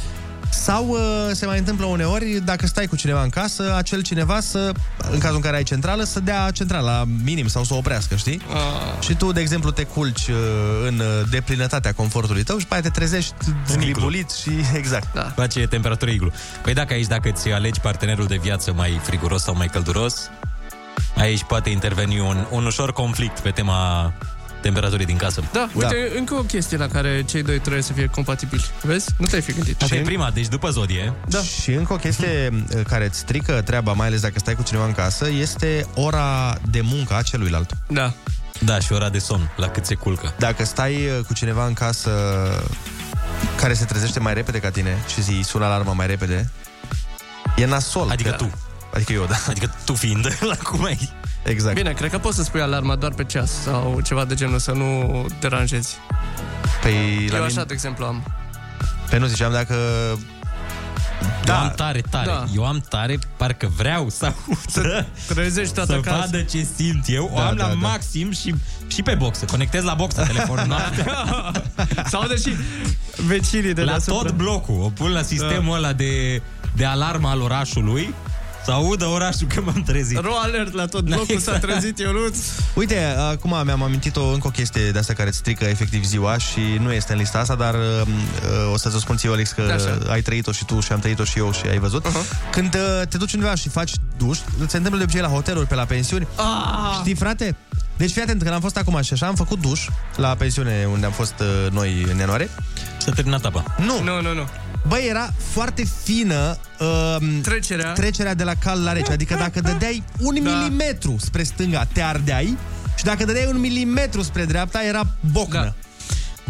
Sau uh, se mai întâmplă uneori, dacă stai cu cineva în casă, acel cineva să, în cazul în care ai centrală, să dea centrala minim sau să o oprească, știi? Ah. Și tu, de exemplu, te culci uh, în uh, deplinătatea confortului tău și pe aia te trezești zgribulit și [LAUGHS] exact. Da. Face temperatură iglu. Păi dacă aici, dacă ți alegi partenerul de viață mai friguros sau mai călduros, aici poate interveni un, un ușor conflict pe tema temperaturii din casă. Da, uite, da. încă o chestie la care cei doi trebuie să fie compatibili. Vezi? Nu te-ai fi gândit. Asta e prima, deci după zodie. Da. Și încă o chestie uh, care îți strică treaba, mai ales dacă stai cu cineva în casă, este ora de muncă a celuilalt. Da. Da, și ora de somn, la cât se culcă. Dacă stai uh, cu cineva în casă care se trezește mai repede ca tine și îi sună alarma mai repede, e nasol. Adică că- tu. Adică eu, da. Adică tu fiind [LAUGHS] la cum ai. Exact. Bine, cred că poți să spui alarma doar pe ceas sau ceva de genul, să nu deranjezi. Păi, Eu la așa, mine... de exemplu, am. Pe nu ziceam dacă... Da. Eu am tare, tare. Da. Eu am tare, parcă vreau să [LAUGHS] audă, trezești toată să casa. vadă ce simt eu. Da, o am da, la da. maxim și, și pe box. Să conectez la boxa telefonul [LAUGHS] noaptea. Sau deși vecinii de la deasupra. tot blocul. O pun la sistemul ăla de, de alarmă al orașului. Să audă orașul că m-am trezit. Ro alert la tot blocul s-a Exact. trezit Ionuț. Uite, acum mi-am amintit o, încă o chestie de asta care îți strică efectiv ziua și nu este în lista asta, dar uh, uh, o să-ți o spun ție, Olix, că Așa. ai trăit-o și tu și am trăit-o și eu și ai văzut. Uh-huh. Când uh, te duci undeva și faci duș, se întâmplă de obicei la hoteluri, pe la pensiuni. Ah! Știi, frate? Deci fii atent, când am fost acum și așa, am făcut duș la pensiune unde am fost uh, noi în ianuarie. S-a terminat apa. Nu. Nu, nu, nu. Băi, era foarte fină uh, Trecerea. trecerea de la cald la rece. Adică dacă [LAUGHS] dădeai un Da. milimetru spre stânga, te ardeai și dacă dădeai un milimetru spre dreapta, era bocnă. Da.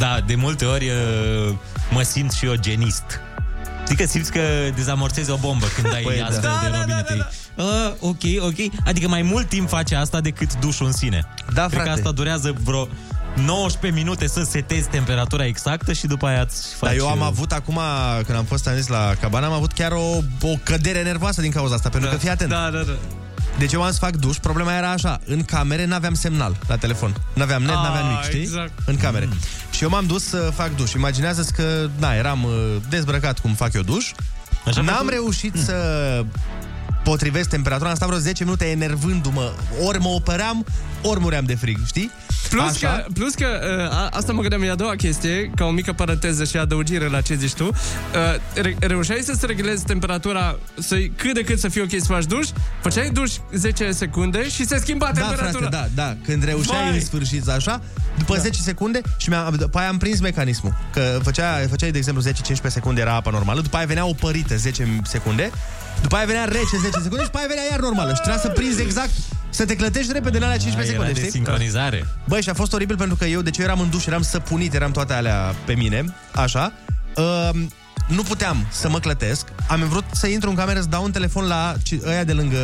Da, de multe ori uh, mă simt și eu genist. Știi că simți că dezamorțezi o bombă când ai [LAUGHS] Păi, păi, da. astfel Da, de robine. Da, da, da. Uh, ok, ok. Adică mai mult timp face asta decât dușul în sine. Da, Cred frate. că asta durează vreo 19 minute să setezi temperatura exactă și după aia îți faci... Dar eu am uh, avut acum, când am fost am zis la cabana, am avut chiar o, o cădere nervoasă din cauza asta, pentru Da. că fii atent. Da, da, da. Deci eu am să fac duș, problema era așa, în camere n-aveam semnal la telefon. N-aveam net, Ah, n-aveam nimic, știi? exact. În camere. Mm. Și eu m-am dus să fac duș. Imaginează-ți că, da, eram uh, dezbrăcat cum fac eu duș. Așa N-am făcut? reușit să potrivesc temperatura, am stat vreo 10 minute enervându-mă. Ori mă operam, ori muream de frig, știi? Plus Așa? că, plus că uh, a, asta mă gândeam, e a doua chestie, ca o mică paranteză și adăugire la ce zici tu. Uh, re- reușeai să-ți reglezi temperatura, să cât de cât să fie ok să faci duș, făceai duș 10 secunde și se schimba Da, temperatura. frate, da, da. Când reușeai Vai! în sfârșit așa, după da. 10 secunde și mi-am, după aia am prins mecanismul. Că făcea, făceai, de exemplu, 10-15 secunde era apa normală, după aia venea opărită 10 secunde, după aia venea rece 10 secunde și după aia venea iar normală. Și trebuia să prinzi exact, să te clătești repede în alea 15 Ah, era secunde, de știi? sincronizare. Băi, și a fost oribil pentru că eu, deci eu eram în duș, eram săpunit, eram toate alea pe mine, așa. Uh, nu puteam să mă clătesc. Am vrut să intru în cameră să dau un telefon la ci- ăia de lângă,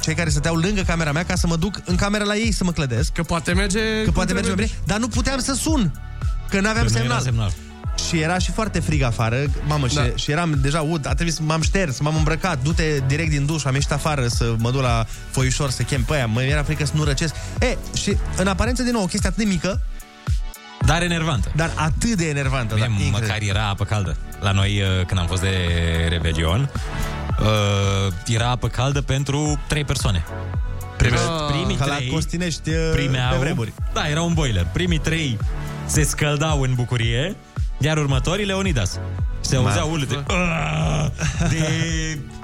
cei care stăteau lângă camera mea ca să mă duc în camera la ei să mă clădesc. Că poate merge... Că cum poate merge mai trebuie. bine, dar nu puteam să sun. Că n-aveam Că nu semnal. era semnal. Și era și foarte frig afară, mamă, da. și, și eram deja ud, a trebuit să m-am șters, m-am îmbrăcat, du-te direct din duș, am ieșit afară să mă duc la foișor să chem pe aia, mă era frică să nu răcesc. E, și în aparență, din nou, o chestie atât de mică, Dar enervantă. dar atât de enervantă. Mie, da, incredibil. măcar era apă caldă. La noi, uh, când am fost de Revelion, uh, era apă caldă pentru trei persoane. Prime, primii ca la trei Costinești uh, primeau, pe vremuri. Da, era un boiler. Primii trei se scăldau în bucurie, iar următorii Leonidas. Se auzea ulete de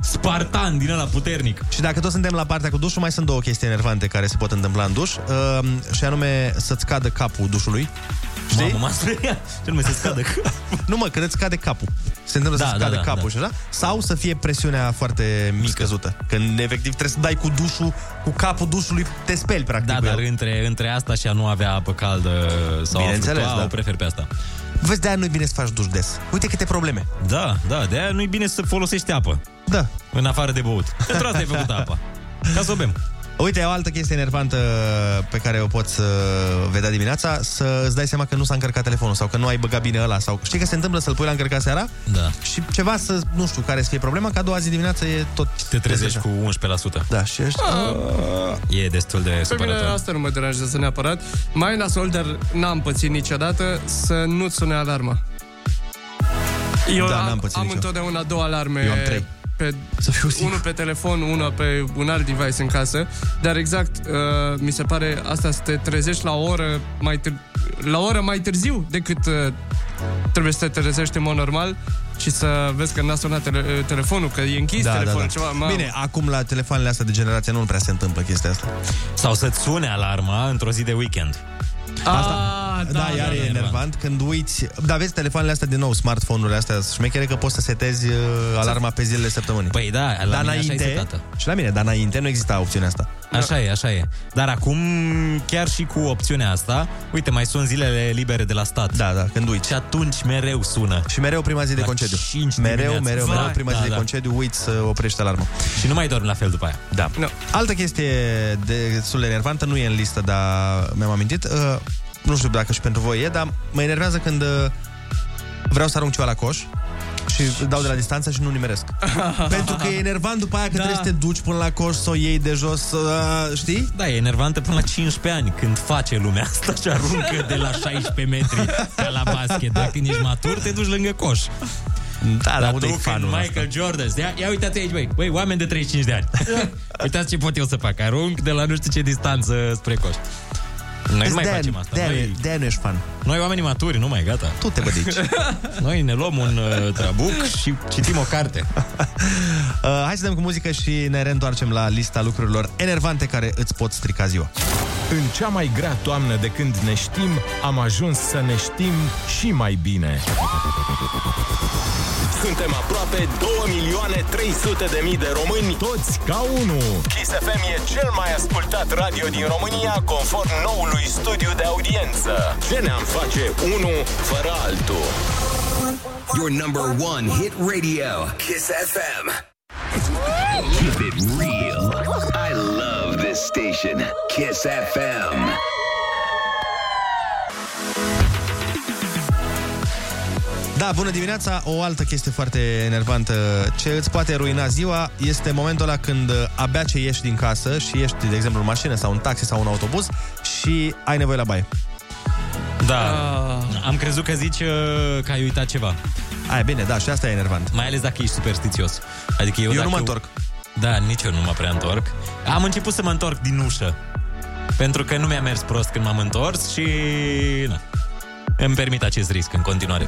spartan din ăla puternic. Și dacă tot suntem la partea cu dușul, mai sunt două chestii enervante care se pot întâmpla în duș, uh, și anume să-ți cadă capul dușului. Știi? Mamă, m-a speriat. Ce nume se scadă [LAUGHS] Nu mă, când îți cade capul. Se întâmplă Da, să-ți da, cadă da, capul da. și așa. Sau să fie presiunea foarte mică. scăzută. Când efectiv trebuie să dai cu dușul, cu capul dușului, te speli practic. Da, cu dar el. între, între asta și a nu avea apă caldă sau a Bineînțeles, fluctua, da. o prefer pe asta. Vezi, de-aia nu-i bine să faci duș des. Uite câte probleme. Da, da, de aia nu-i bine să folosești apă. Da. În afară de băut. Pentru asta ai făcut apa. Ca să o bem. Uite, o altă chestie enervantă pe care o poți uh, vedea dimineața, să îți dai seama că nu s-a încărcat telefonul sau că nu ai băgat bine ăla sau știi că se întâmplă să-l pui la încărcat seara Da. și ceva să, nu știu, care să fie problema, că a doua zi dimineață e tot... Te trezești așa. cu 11%. Da, și ești... E destul de Pe mine supărător. asta nu mă deranjează neapărat. Mai nasol, dar n-am pățit niciodată să nu sune alarma. Eu Da, am, n-am pățit am nicio. întotdeauna două alarme. Eu am trei. Pe, Să fiu sigur. unul pe telefon, unul pe un alt device în casă, dar exact, uh, mi se pare asta să te trezești la o oră mai, târ- la o oră mai târziu decât uh, trebuie să te trezești în mod normal și să vezi că n-a sunat tele- uh, telefonul, că e închis telefonul, ceva. Ma, Bine, acum la telefoanele astea de generație nu prea se întâmplă chestia asta. Sau să-ți sune alarma într-o zi de weekend. Asta, da, da, iar e enervant când uiți... Da, vezi, telefoanele astea din nou, smartphone-urile astea șmechere că poți să setezi uh, alarma pe zilele săptămânii. Păi da, la dar mine așa e înainte, setată. și la mine, dar înainte nu exista opțiunea asta. Așa e, așa e. Dar acum, chiar și cu opțiunea asta, uite, mai sunt zilele libere de la stat. Da, da, când uiți. Și atunci mereu sună. Și mereu prima zi de La concediu. 5 Mereu, dimineața. mereu, mereu, Vai. prima zi Da, de da. concediu, uiți să oprești alarma. Și nu mai dorm la fel după aia. Da. No. Altă chestie destul de enervantă, nu e în listă, dar mi-am amintit. Uh, nu știu dacă și pentru voi e, dar mă enervează când uh, vreau să arunc ceva la coș și dau de la distanță și nu nimeresc. [LAUGHS] pentru că e enervant după aia că Da. trebuie să te duci până la coș, să o iei de jos, uh, știi? Da, e enervantă până la 15 ani când face lumea asta și aruncă de la 16 metri ca la basket. Dacă când ești matur, te duci lângă coș. Da, Dar dar tu unde e când fanul Michael Jordan, ia, ia uitați aici, băi, băi, oameni de 35 de ani. [LAUGHS] uitați ce pot eu să fac, arunc de la nu știu ce distanță spre coș. Noi nu mai De-aia- facem asta. de-aia- Noi, de-aia nu ești fan. noi oamenii maturi, nu mai gata. Tu te bădici. [LAUGHS] Noi ne luăm un uh, trabuc și citim o carte. [LAUGHS] Uh, hai să dăm cu muzică și ne reîntoarcem la lista lucrurilor enervante care îți pot strica ziua. În cea mai grea toamnă de când ne știm, am ajuns să ne știm și mai bine. Suntem aproape 2 milioane 300 de mii de români, toți ca unul. Kiss FM e cel mai ascultat radio din România, conform noului studiu de audiență. Ce ne-am face unul fără altul? Your number one hit radio, Kiss FM. Keep it real. I love this station, Kiss FM. Da, bună dimineața! O altă chestie foarte enervantă ce îți poate ruina ziua este momentul ăla când uh, abia ce ieși din casă și ești, de exemplu, în mașină sau în taxi sau în autobuz și ai nevoie la baie. Da. Am crezut că zici uh, că ai uitat ceva. Aia bine, da, și asta e enervant. Mai ales dacă ești superstițios. Adică eu, Eu dacă nu mă întorc. Da, nici eu nu mă prea întorc. Am început să mă întorc din ușă. Pentru că nu mi-a mers prost când m-am întors și... Na. Îmi permit acest risc în continuare.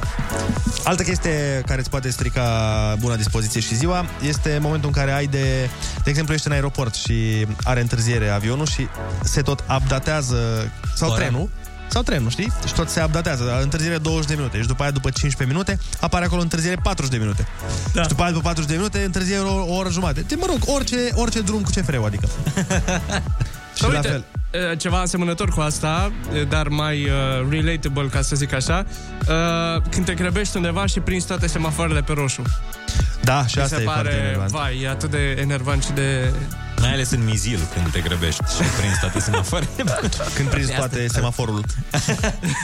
Altă chestie care îți poate strica bună dispoziție și ziua este momentul în care ai de... De exemplu, ești în aeroport și are întârziere avionul și se tot updatează... Sau Ora. trenul. Sau trenul, știi? Și tot se updatează. Întârziere 20 de minute. Și după aia, după 15 minute, apare acolo întârziere 40 de minute. Da. Și după aia, după 40 de minute, întârziere o, o oră jumate. De, mă rog, orice, orice drum cu CFR-ul, adică. [LAUGHS] și Dar la uite, fel. uh, ceva asemănător cu asta, uh, dar mai uh, relatable, ca să zic așa, uh, când te grăbești undeva și prinzi toate semafoarele pe roșu. Da, și Mi asta se e pare, foarte enervant. Vai, e atât de enervant și de... Mai ales în mizil, când te grăbești și prinzi toate semafoarele. [LAUGHS] Când prinzi toate semaforul.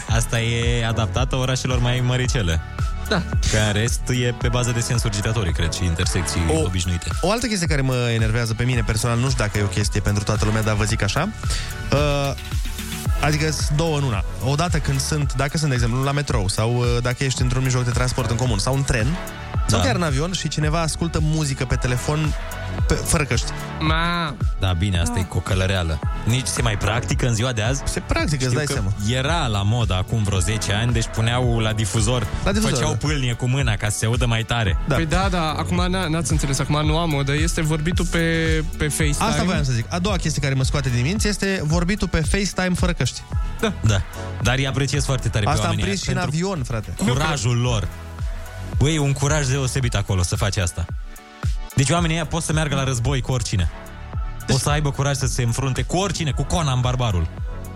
Asta e adaptată orașelor mai măricele. Da. Că în rest e pe bază de sensuri giratorii, cred, și intersecții o... obișnuite. O altă chestie care mă enervează pe mine personal, nu știu dacă e o chestie pentru toată lumea, dar vă zic așa. Uh, adică sunt două în una. Odată când sunt, dacă sunt, de exemplu, la metrou sau uh, dacă ești într-un mijloc de transport în comun sau în tren, sau Da. chiar în avion și cineva ascultă muzică pe telefon pe, fără căști. Ma. Da, bine, asta e cocălăreală. Nici se mai practică în ziua de azi? Se practică, Știu îți dai că seama. Era la modă acum vreo 10 ani, deci puneau la difuzor, La difuzor, făceau da. pâlnie cu mâna ca să se audă mai tare. Da. Păi da, da, acum n- n-ați înțeles, acum nu am modă, este vorbitul pe, pe FaceTime. Asta voiam să zic. A doua chestie care mă scoate din minți este vorbitul pe FaceTime fără căști. Da. Dar îi apreciez foarte tare pe Asta am oamenii prins și aia în pentru avion, frate. curajul lor. Băi, e un curaj deosebit acolo să faci asta. Deci oamenii ăia pot să meargă la război cu oricine. O să aibă curaj să se înfrunte cu oricine, cu Conan barbarul.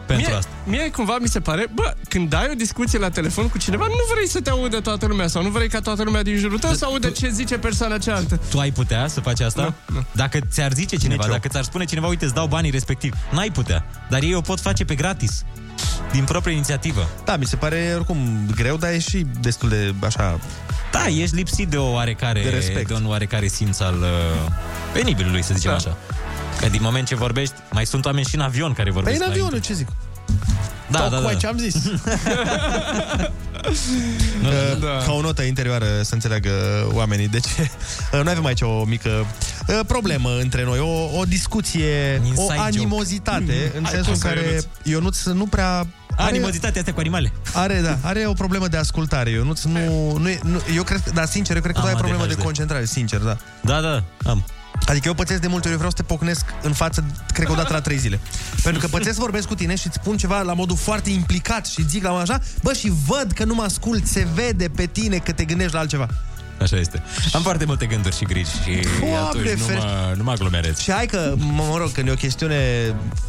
Pentru mie, asta. Mie cumva mi se pare, bă, când ai o discuție la telefon cu cineva, nu vrei să te audă toată lumea sau nu vrei ca toată lumea din jurul tău să audă ce zice persoana cealaltă. Tu ai putea să faci asta? Nu, nu. Dacă ți-ar zice cineva, Nici eu. dacă ți-ar spune cineva, uite, îți dau banii respectiv, n-ai putea. Dar ei o pot face pe gratis. Din proprie inițiativă. Da, mi se pare oricum greu, dar e și destul de așa... Da, ești lipsit de o oarecare, De respect. de un oarecare simț al uh, penibilului, să zicem Da. așa. Că din moment ce vorbești, mai sunt oameni și în avion care Păi vorbesc. în la avion, inter- ce zic? Da, da, Tocmai da. ce am zis. [LAUGHS] [LAUGHS] Nu, Uh, Da. Ca o notă interioară să înțeleagă oamenii de ce. Uh, [LAUGHS] Noi avem aici o mică uh, problemă între noi, o, o discuție, Inside o joke. animozitate, în Hai, sensul în cum să, care Ionuț? Ionuț nu prea... Are, Animozitatea asta cu animale. are, da, are o problemă de ascultare. Ionuț nu, nu, e, nu eu cred, că- dar sincer, eu cred că Am tu ai problemă ADHD. de concentrare, sincer, da. Da, da, am. Adică eu pățesc de multe ori, eu vreau să te pocnesc în față, cred că o dată la trei zile. Pentru că pățesc să vorbesc cu tine și îți spun ceva la modul foarte implicat și zic la așa, bă, și văd că nu mă ascult, se vede pe tine că te gândești la altceva. Așa este. Am foarte multe gânduri și griji și Doamne atunci nu ferește. mă, nu mă aglomerez. Și hai că, mă, mă rog, când e o chestiune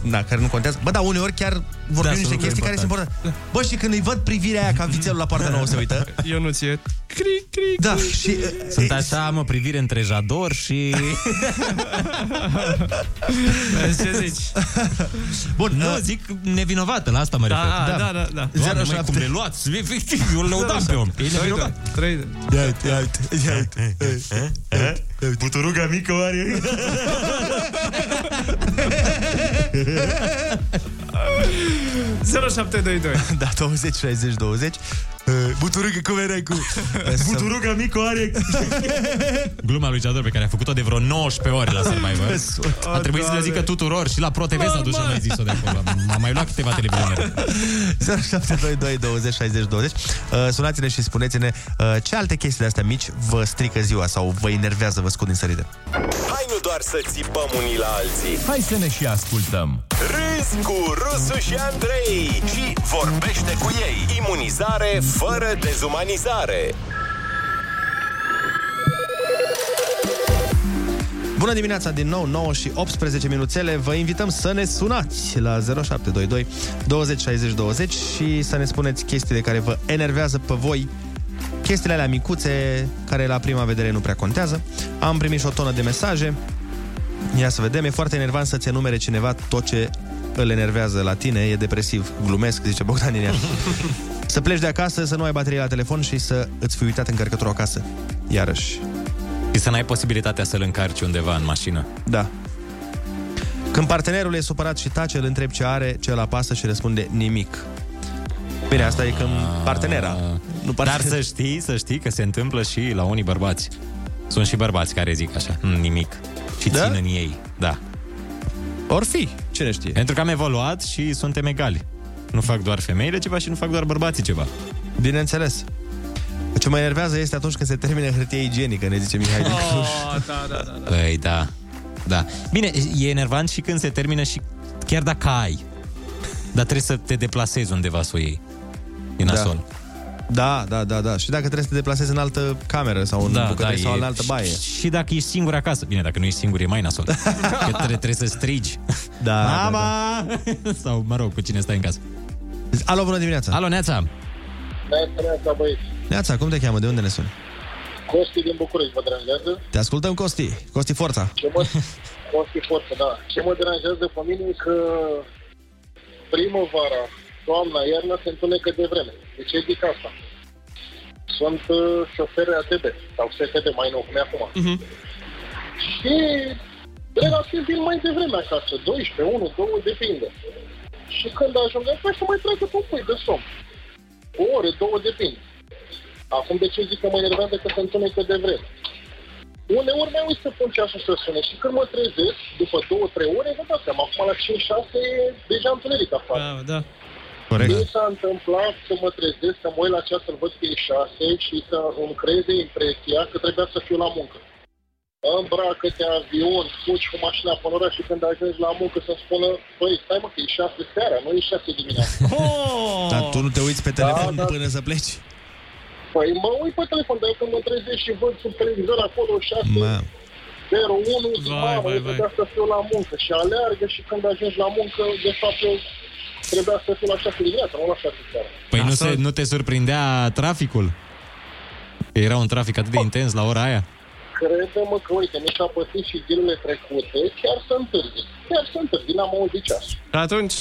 na, care nu contează, bă, da, uneori chiar vorbim Da, niște sunt chestii care sunt important. importante. Bă, și când îi văd privirea aia ca vițelul la poarta nouă se uită. Eu nu ție. Cric, cric. Da, și... Sunt așa, am o privire între jador și... Vezi ce zici? Bun, nu, zic nevinovată, la asta mă refer. Da, da, da, da. Doamne, măi, cum le luați, efectiv, eu le lăudam pe om. E nevinovat. Trei. Ia uite, ia uite, ia uite. Buturuga mică oare? [LAUGHS] [LAUGHS] 0722. Da, 20, 60, 20. Buturugă, cum erai cu... Buturuga mică oare? [LAUGHS] Gluma lui Jador pe care a făcut-o de vreo 19 ori la Survivor. A trebuit să le zică tuturor și la Pro TV s-a dus și a mai zis-o de acolo. M-a mai luat câteva televiziuni. 0722 20 60 20 uh, Sunați-ne și spuneți-ne uh, ce alte chestii de astea mici vă strică ziua sau vă enervează, vă scud din sărite. Hai nu doar să țipăm unii la alții Hai să ne și ascultăm. Râzi cu Rusu și Andrei Și vorbește cu ei Imunizare fără dezumanizare Bună dimineața din nou, 9 și 18 minuțele. Vă invităm să ne sunați la 0722 20 60 20 și să ne spuneți chestiile care vă enervează pe voi. Chestiile alea micuțe, care la prima vedere nu prea contează. Am primit și o tonă de mesaje. Ia să vedem, e foarte enervant să-ți enumere cineva tot ce îl enervează la tine, e depresiv. Glumesc, zice Bogdan din Iași. [LAUGHS] Să pleci de acasă, să nu ai baterie la telefon și să îți fi uitat încărcătorul acasă. Iarăși, Și să n-ai posibilitatea să-l încarci undeva în mașină. Da. Când partenerul e supărat și tace, îl întreb ce are, ce îl apasă și răspunde nimic. Bine, asta e când partenera. Nu Dar să știi, să știi că se întâmplă și la unii bărbați. Sunt și bărbați care zic așa, "Mm, nimic. Și Da? țin în ei. Da. Or fi, cine știe. Pentru că am evoluat și suntem egali. Nu fac doar femeile ceva și nu fac doar bărbații ceva. Bineînțeles. Ce mă enervează este atunci când se termină hârtie igienică, ne zice Mihai din Cluj. Oh, da, da, da. da. Păi da. Da. Bine, e enervant și când se termină și chiar dacă ai. Dar trebuie să te deplasezi undeva să o iei. E nasol. Da, da, da, da. Și dacă trebuie să te deplasezi în altă cameră sau în da, bucătărie sau e- în altă baie. Și, și dacă ești singur acasă. Bine, dacă nu ești singur, e mai nasol. [LAUGHS] Că trebuie, trebuie să strigi. Da, [LAUGHS] Mama! Sau, mă rog, cu cine stai în casă. Alo, bună dimineața! Alo, Neața! Neața, băieți. Neața, cum te cheamă? De unde ne suni? Costi din București vă deranjează? Te ascultăm, Costi. Costi Forța. Ce mă, Costi Forță, da. Ce mă deranjează pe mine e că primăvara, toamna, iarna se întunecă de vreme. De ce zic asta? Sunt uh, șofer ATB sau STB mai nou, cum e acum. Și relativ vin mai devreme acasă, 12, 1, 2, depinde. Și când ajung acasă, mai trag pe un pui de somn. O oră, două, depinde. Acum de ce zic că mă enervează că se întunecă de vreme? Uneori mai uit să pun ceasul să sune și când mă trezesc, după două, trei ore, vă dați seama, acum la 5-6 e deja întuneric afară. Da, da. Corect. Mi s-a întâmplat să mă trezesc, să mă uit la ceas, să-l văd că e 6 și să îmi creeze impresia că trebuia să fiu la muncă. Îmbracă-te avion, fugi cu mașina până oraș și când ajungi la muncă să-mi spună, băi, stai mă, că e 6 seara, nu e 6 dimineața. [LAUGHS] Dar tu nu te uiți pe telefon Da, da. până să pleci? Păi mă uit pe telefon, dar când mă trezesc și văd sub televizor acolo 6 Mă. 01, zic, Vai, mamă, vai, eu vai. trebuia să fiu la muncă și aleargă și când ajungi la muncă, de fapt, eu trebuia să fiu la 6 dimineața, nu la 6 seara. Păi nu, se, nu te surprindea traficul? Că era un trafic atât de intens la ora aia? Crede-mă că, uite, mi s-a pățit și zilele trecute, chiar să întârzi. Chiar să întârzi, n-am auzit ceas. Atunci,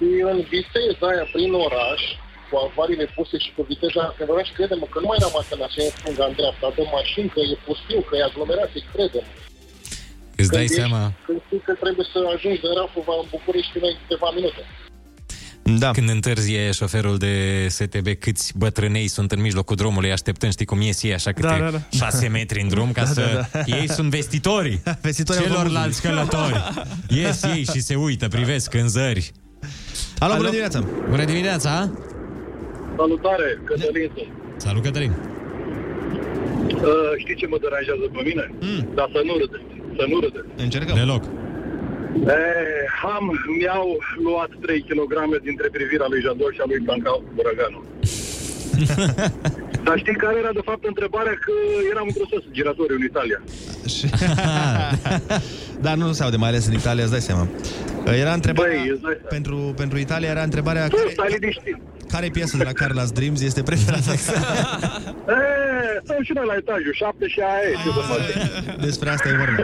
Și în viteza aia prin oraș, cu avariile puse și cu viteza în oraș, crede-mă că nu mai rămas în așa în stânga, în dreapta, dă mașini, că e pustiu, că e aglomerație, crede-mă. Îți dai Când ești- seama Când știi că trebuie să ajungi de Rafova în București în câteva minute. Da. când întârzie șoferul de STB câți bătrânei sunt în mijlocul drumului așteptând, știi cum ies ei așa câte Da, da, da. șase metri în drum ca Da, să... da, da. Ei sunt vestitorii [LAUGHS] Vestitorii celorlalți călători. Ies ei și se uită, privesc în zări. Alo, bună dimineața! Bună dimineața! Salutare, Cătălin sunt. Salut, Cătălin! Uh, știi ce mă deranjează pe mine? Mm. Dar să nu râdeți. să nu râde. Încercăm. Deloc. E, am, mi-au luat 3 kg dintre privirea lui Jador și a lui Blanca Burăganu. [LAUGHS] Dar știi care era de fapt întrebarea? Că eram într-o sos giratoriu în Italia. [LAUGHS] Dar nu se aude, mai ales în Italia, îți dai seama. Era întrebarea, Băi, îți dai seama. pentru, pentru Italia era întrebarea Tu care, stai liniștit. care piesă de la Carla's Dreams este preferată? [LAUGHS] E, stăm și noi la etajul 7 și aia e, ce să facem. Despre asta e vorba.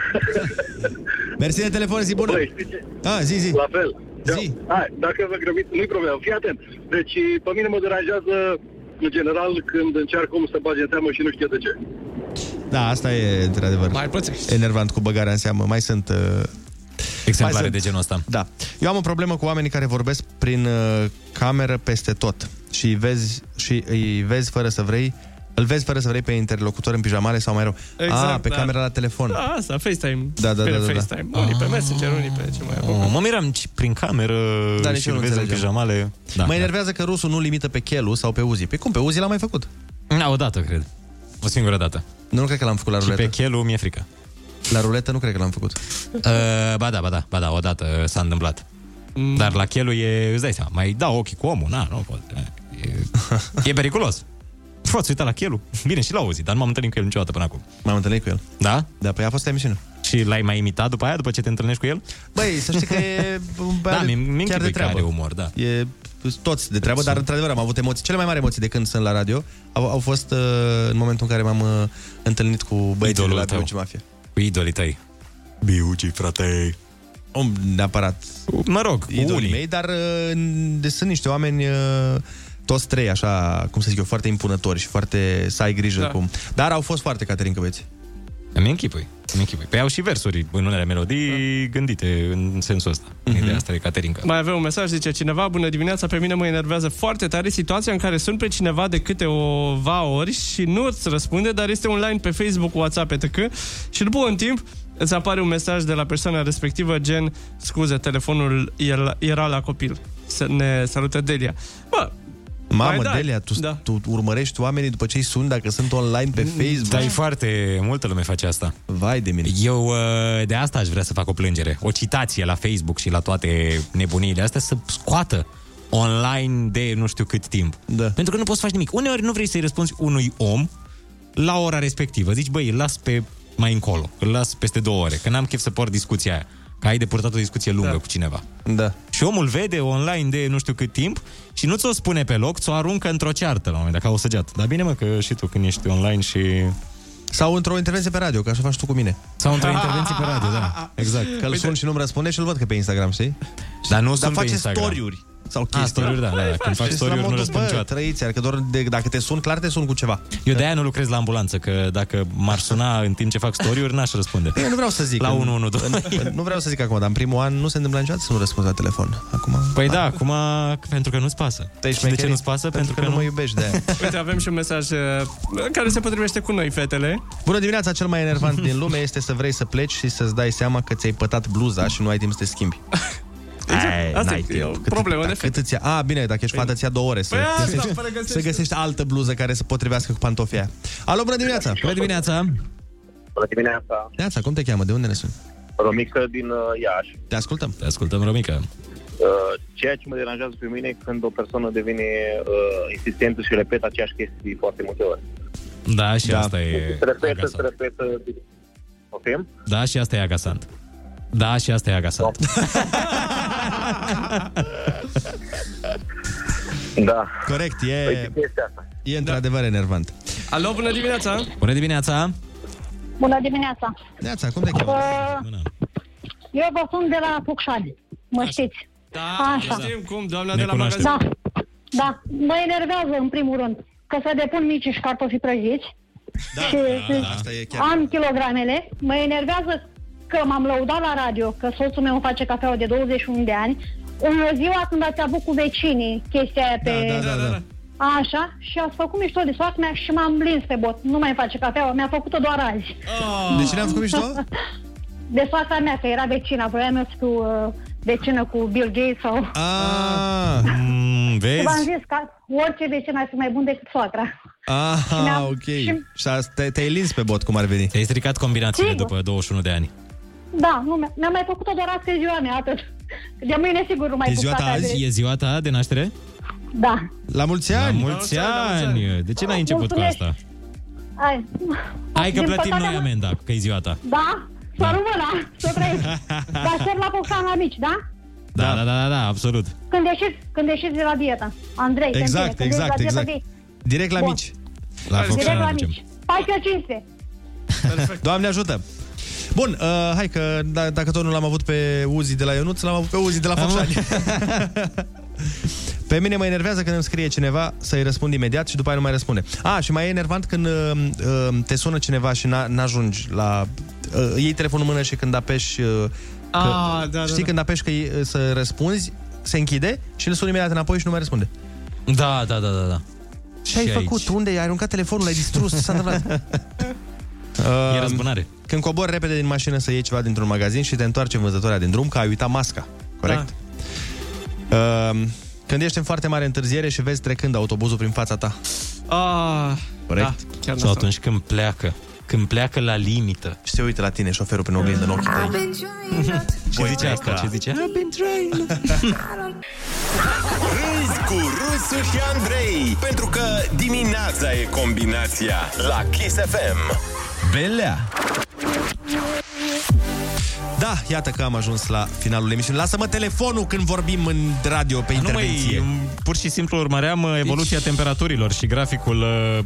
Mersi de telefon, zi bună. Băi, știi ce? Ah, zi, zi. La fel. Zi. Hai, dacă vă grăbiți, nu-i problemă. Fii atent. Deci, pe mine mă deranjează, în general, când încearcă omul să bage în seamă și nu știe de ce. Da, asta e într-adevăr Mai pățești. enervant cu băgarea în seamă. Mai sunt... Uh, Exemplare mai de genul ăsta. Da. Eu am o problemă cu oamenii care vorbesc prin uh, cameră peste tot și îi vezi, și îi vezi fără să vrei îl vezi fără să vrei pe interlocutor în pijamale sau mai rău. Exact, ah, pe da. camera la telefon. Da, asta, FaceTime. Da, da, pe da, da, da. FaceTime. Unii pe Messenger, unii pe ce mai Oh, mă miram ci prin cameră Da, nici și eu îl nu vezi în înțelegeam. pijamale. Da, mă enervează că rusul nu limită pe Chelu sau pe Uzi. Pe cum? Pe Uzi l-am mai făcut. Da, o dată, cred. O singură dată. Nu, nu cred că l-am făcut la Și ruletă. pe Chelu mi-e frică. La ruletă nu cred că l-am făcut. Uh, ba da, ba da, ba da, odată uh, s-a întâmplat. Mm. Dar la Chelu e, îți dai seama, mai dau ochii cu omul, na, nu pot. E, e periculos. [LAUGHS] Poți uita la Chelu. Bine, și la Uzi, dar nu m-am întâlnit cu el niciodată până acum. M-am întâlnit cu el. Da? Da, păi a fost la emisiune. Și l-ai mai imitat după aia, după ce te întâlnești cu el? Băi, să știi că e [LAUGHS] un Da, băiat mi- de- mi-închipui chiar de că treabă. are umor, da. E toți de treabă, dar într-adevăr am avut emoții. Cele mai mari emoții de când sunt la radio au, au fost uh, în momentul în care m-am uh, întâlnit cu băieții de Idolul la tău. Biuci Mafia. Cu idolii tăi. Biuci, frate. Om, neapărat. Mă rog, idolii unii. mei, dar uh, de, sunt niște oameni uh, toți trei, așa, cum să zic eu, foarte impunători și foarte să ai grijă Da. cum. Dar au fost foarte Caterin băieți. Îmi închipui. Îmi închipui. Păi au și versuri în unele melodii da. gândite în sensul ăsta. Mm-hmm. Ideea asta e Caterinca. Mai avea un mesaj, zice cineva, bună dimineața, pe mine mă enervează foarte tare situația în care sun pe cineva de câteva ori și nu îți răspunde, dar este online pe Facebook, WhatsApp, etc. Și după un timp îți apare un mesaj de la persoana respectivă, gen, scuze, telefonul el- era la copil. Să ne salută Delia. Bă, Mamă, Mai dai. Delia, tu, da. tu urmărești oamenii după ce îi sun dacă sunt online pe Facebook. Dar e foarte multă lume face asta. Vai de mine. Eu uh, de asta aș vrea să fac o plângere. O citație la Facebook și la toate nebuniile astea să scoată online de nu știu cât timp. Da. Pentru că nu poți să faci nimic. Uneori nu vrei să-i răspunzi unui om la ora respectivă. Zici, băi, îl las pe mai încolo, îl las peste două ore, că n-am chef să port discuția aia. Că ai de purtat o discuție lungă da. cu cineva. Da. Și omul vede online de nu știu cât timp și nu ți-o spune pe loc, ți-o aruncă într-o ceartă la un moment dat, ca o săgeată. Dar bine mă, că și tu când ești online și... Sau într-o intervenție pe radio, ca așa faci tu cu mine. Sau într-o intervenție pe radio, da. [LAUGHS] Exact. Că îl sun și nu-mi răspunde și îl văd că pe Instagram, știi? Dar nu Dar sunt pe face Instagram. story-uri sau A, chestii. story-uri, da, da, da. Când faci Și story-uri, la nu modul, răspund bă, niciodată. Trăiți, adică doar de, dacă te sun, clar te sun cu ceva. Eu de-aia nu lucrez la ambulanță, că dacă m-ar suna în timp ce fac story-uri, n-aș răspunde. Eu nu vreau să zic. La în- 112. în- Nu vreau să zic acum, dar în primul an nu se întâmplă niciodată să nu răspunzi la telefon. Acum... Păi da, acum pentru că nu-ți pasă. Te-ai Și de ce șmecherit? nu-ți pasă? Pentru că nu mă iubești de aia. [LAUGHS] Uite, avem și un mesaj uh, care se potrivește cu noi, fetele. Bună dimineața, cel mai enervant din lume este să vrei să pleci și să-ți dai seama că ți-ai pătat bluza și nu ai timp să te schimbi. [LAUGHS] Ai, Asta n-ai e o timp. problemă cât, de cât îți ia? A, bine, dacă ești fată, ți ia două ore să, Păi asta, găsești, pregătește. să găsești altă bluză care să potrivească cu pantofii aia. Alo, bună dimineața! Bună dimineața! Bună dimineața, Neața, cum te cheamă? De unde ne suni? Romică din uh, Iași. Te ascultăm. Te ascultăm, Romică. Uh, ceea ce mă deranjează pe mine e când o persoană devine uh, insistentă și repetă aceeași chestii foarte multe ori. Da, și Da. asta e Se repetă, se agasant. repetă. Poftim? Da, și asta e agasant. Da, și asta e agasant. [LAUGHS] Da. Corect, Păi, e, ce este asta? e într-adevăr enervant. Alo, bună dimineața! Bună dimineața! Bună dimineața! Neața, cum te cheamă? Uh, eu vă sun de la Pucșani. Mă știți? Da, Așa. știm cum, doamna Ne de la cunoaștem. magazin. Da, da. Mă enervează în primul rând că să depun mici și cartofi prăjiți. Da, și da, asta e chiar. am kilogramele. Mă enervează că m-am lăudat la radio că soțul meu îmi face cafeaua de 21 de ani. În ziua când ați avut cu vecinii chestia aia pe... Da, da, da, da. Așa, și ați făcut mișto de soacră mea și m-am blins pe bot. Nu mai face cafeaua, mi-a făcut-o doar azi. De cine am făcut mișto? [LAUGHS] De soacra mea, că era vecina, voiam eu să fiu uh, vecină cu Bill Gates sau... Ah, Mm, Și vezi? v-am zis că orice vecin ar fi mai bun decât soacra. ah, ok. și- Și asta- te- te-ai lins pe bot, cum ar veni. Ți-ai stricat combinațiile Sigur. după 21 de ani. Da, nu, mi-a- mi-a mai făcut-o doar astăzi ziua mea, atât. De mâine sigur nu mai E puc ziua ta plata azi? de- E ziua ta de naștere? Da. La mulți ani! La mulți ani! De ce n-ai început cu Mulțumesc. asta? Hai. Hai că Din plătim păcate, noi mă- amenda, că e ziua ta. Da? Să rămână, să trăiesc. Dar aștept la Bocsan la mici, da? Da, da, da, da, da absolut. Când ieșiți, când ieșiți de la dietă. Andrei, când Exact, vine, când ieși exact, la dietă, exact. zi. Direct la Bun. mici. La Direct la mici. 14 Doamne ajută! Bun, uh, hai că da, dacă tot nu l-am avut pe Uzi de la Ionuț, l-am avut pe Uzi de la Focșani. [LAUGHS] pe mine mă enervează când îmi scrie cineva să-i răspund imediat și după aia nu mai răspunde. A, și mai e enervant când uh, uh, te sună cineva și n- n-ajungi la... Uh, iei telefonul în mână și când apeși... Uh, că, Ah, da, da, știi, da. când apeși că e, uh, să răspunzi, se închide și îl suni imediat înapoi și nu mai răspunde. Da, da, da, da, da. Ce ai Și făcut? aici. Unde ai aruncat telefonul? L-ai distrus? Ce s-a întâmplat? [LAUGHS] E răzbunare. Când cobori repede din mașină să iei ceva dintr-un magazin și te întoarce vânzătoarea din drum, că ai uitat masca. Corect? Da. Uh, când ești în foarte mare întârziere și vezi trecând autobuzul prin fața ta. Ah, Corect? Da, chiar Sau atunci când pleacă. Când pleacă la limită. Și se uită la tine șoferul prin oglindă în ochii tăi. [LAUGHS] Ce zice asta? Ce zice? Râzi cu Rusu și Andrei Pentru că dimineața e combinația La Kiss FM Belea Da, iată că am ajuns la finalul emisiunii. Lasă-mă telefonul când vorbim în radio pe Nu intervenție. mai, pur și simplu urmăream uh, evoluția temperaturilor și graficul uh,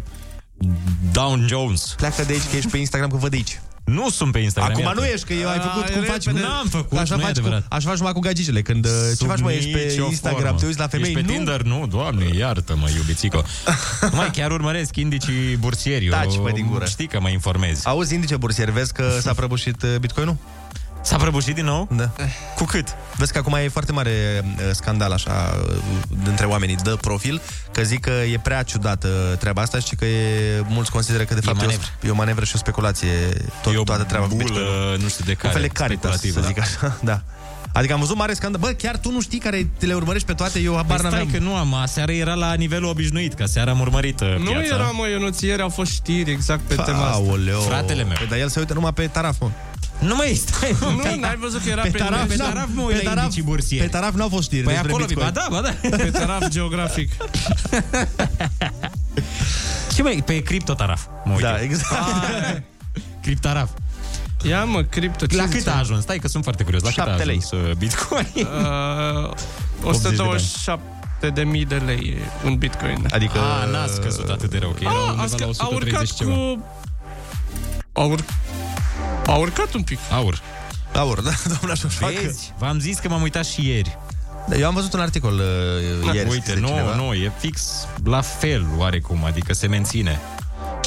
Down Jones. Pleacă de aici că ești pe Instagram, că văd de aici. Nu sunt pe Instagram. Acum iată. nu ești, că eu ai făcut A, cum e faci. repede. N-am făcut, așa nu e faci, cu, adevărat. așa faci numai cu gagicele. Când uh, ce Sub faci, mă, ești pe nicio Instagram, formă. te uiți la femei. Ești pe nu? Tinder? Nu, doamne, iartă-mă, iubițico. [LAUGHS] mai chiar urmăresc indicii bursieri. Eu Taci, bă, din gură. Știi că mă informezi. Auzi, indice bursier, vezi că s-a prăbușit uh, Bitcoin-ul? S-a prăbușit din nou? Da. Cu cât? Vezi că acum e foarte mare uh, scandal așa uh, între oamenii de profil, că zic că e prea ciudată treaba asta și că e, mulți consideră că de fapt e, manevră. o, e o manevră și o speculație tot, E o toată treaba cu bulă, Bitcoin. nu știu de Un care, fel de caritas, să speculativă, zic așa. [LAUGHS] Da. Adică am văzut mare scandal. Bă, chiar tu nu știi care te le urmărești pe toate? Eu habar Păi stai n-aveam. că nu am, aseară era la nivelul obișnuit, că seara am urmărit uh, Nu piața. era, mă, Ionuț, ieri au fost știri exact pe tema asta. Aoleo. Fratele meu. Păi, dar el se uită numai pe taraf, mă. Nu mai stai, [LAUGHS] mă, Nu, n-ai văzut că era Pe pe, taraf, pe, n-am. taraf mă Pe uit la taraf- indicii bursieri. Pe taraf n-au fost știri Păi despre acolo, Bitcoin. ba da, ba da. [LAUGHS] pe taraf geografic. [LAUGHS] Ce mai, pe criptotaraf. Mă uit Da, eu. exact. Criptaraf. Ia mă, cripto. ce La cât zice? a ajuns? Stai că sunt foarte curios. La cât a Șapte lei. ajuns uh, Bitcoin? Uh, 80 de bani. 127 de mii de lei e un bitcoin. Adică... A, n-a scăzut atât de rău, că era A, undeva a, scă- la a 130 urcat ceva. cu... A, ur... a urcat un pic. Aur. Aur, da, [LAUGHS] doamna așa facă. Vezi? V-am zis că m-am uitat și ieri. Eu am văzut un articol uh, ieri. Uite, de nu, cineva. nu, e fix la fel oarecum, adică se menține.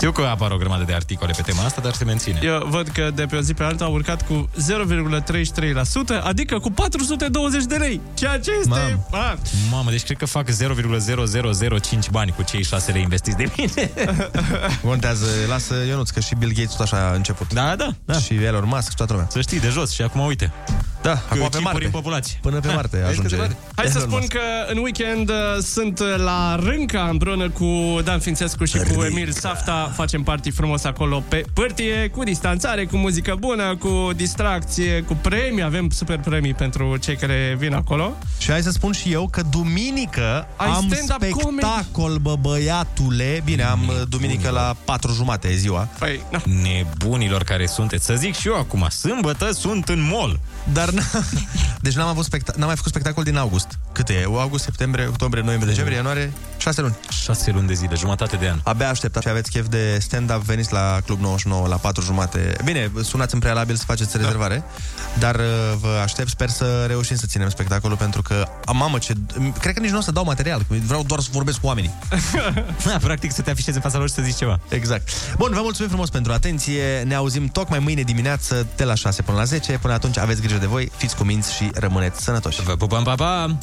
Știu că apar o grămadă de articole pe tema asta, dar se menține. Eu văd că de pe o zi pe alta a urcat cu 0,33%, adică cu 420 de lei. Ceea ce este... Mamă. A, Mamă, deci cred că fac 0,0005 bani cu cei 6 lei investiți de mine. [LAUGHS] Contează, lasă Ionuț, că și Bill Gates tot așa a început. Da, da, da. Și Elon Musk și toată lumea. Să știi, de jos și acum uite. Da, acum pe chipuri Marte. în populație. Până pe Marte [LAUGHS] Vezi ajunge. cât de Hai să Elon spun Musk. că în weekend uh, sunt la Rânca împreună cu Dan Fințescu și cu Emil Safta. Facem party frumos acolo pe pârtie, cu distanțare, cu muzică bună, cu distracție, cu premii. Avem super premii pentru cei care vin acolo. Și hai să spun și eu că duminică Ai am stand-up spectacol, bă, băiatule. Bine, am uh, duminică la 4 jumate e ziua. Păi, na. Nebunilor care sunteți. Să zic și eu acum, sâmbătă sunt în mall. Dar n- [LAUGHS] Deci n-am, avut specta- n-am mai făcut spectacol din august. Cât e? August, septembrie, octombrie, noiembrie, decembrie, ianuarie? 6 luni. 6 luni de zile, jumătate de an. Abia așteptați și aveți chef de stand-up, veniți la Club 99 la 4 jumate. Bine, sunați în prealabil să faceți rezervare, dar uh, vă aștept, sper să reușim să ținem spectacolul, pentru că, a, mamă, ce... Cred că nici nu o să dau material, că vreau doar să vorbesc cu oamenii. [LAUGHS] Da, practic să te afișezi în fața lor și să zici ceva. Exact. Bun, vă mulțumim frumos pentru atenție. Ne auzim tocmai mâine dimineață de la 6 până la 10. Până atunci aveți grijă de voi, fiți cuminți și rămâneți sănătoși. Vă pupăm, pa, pa!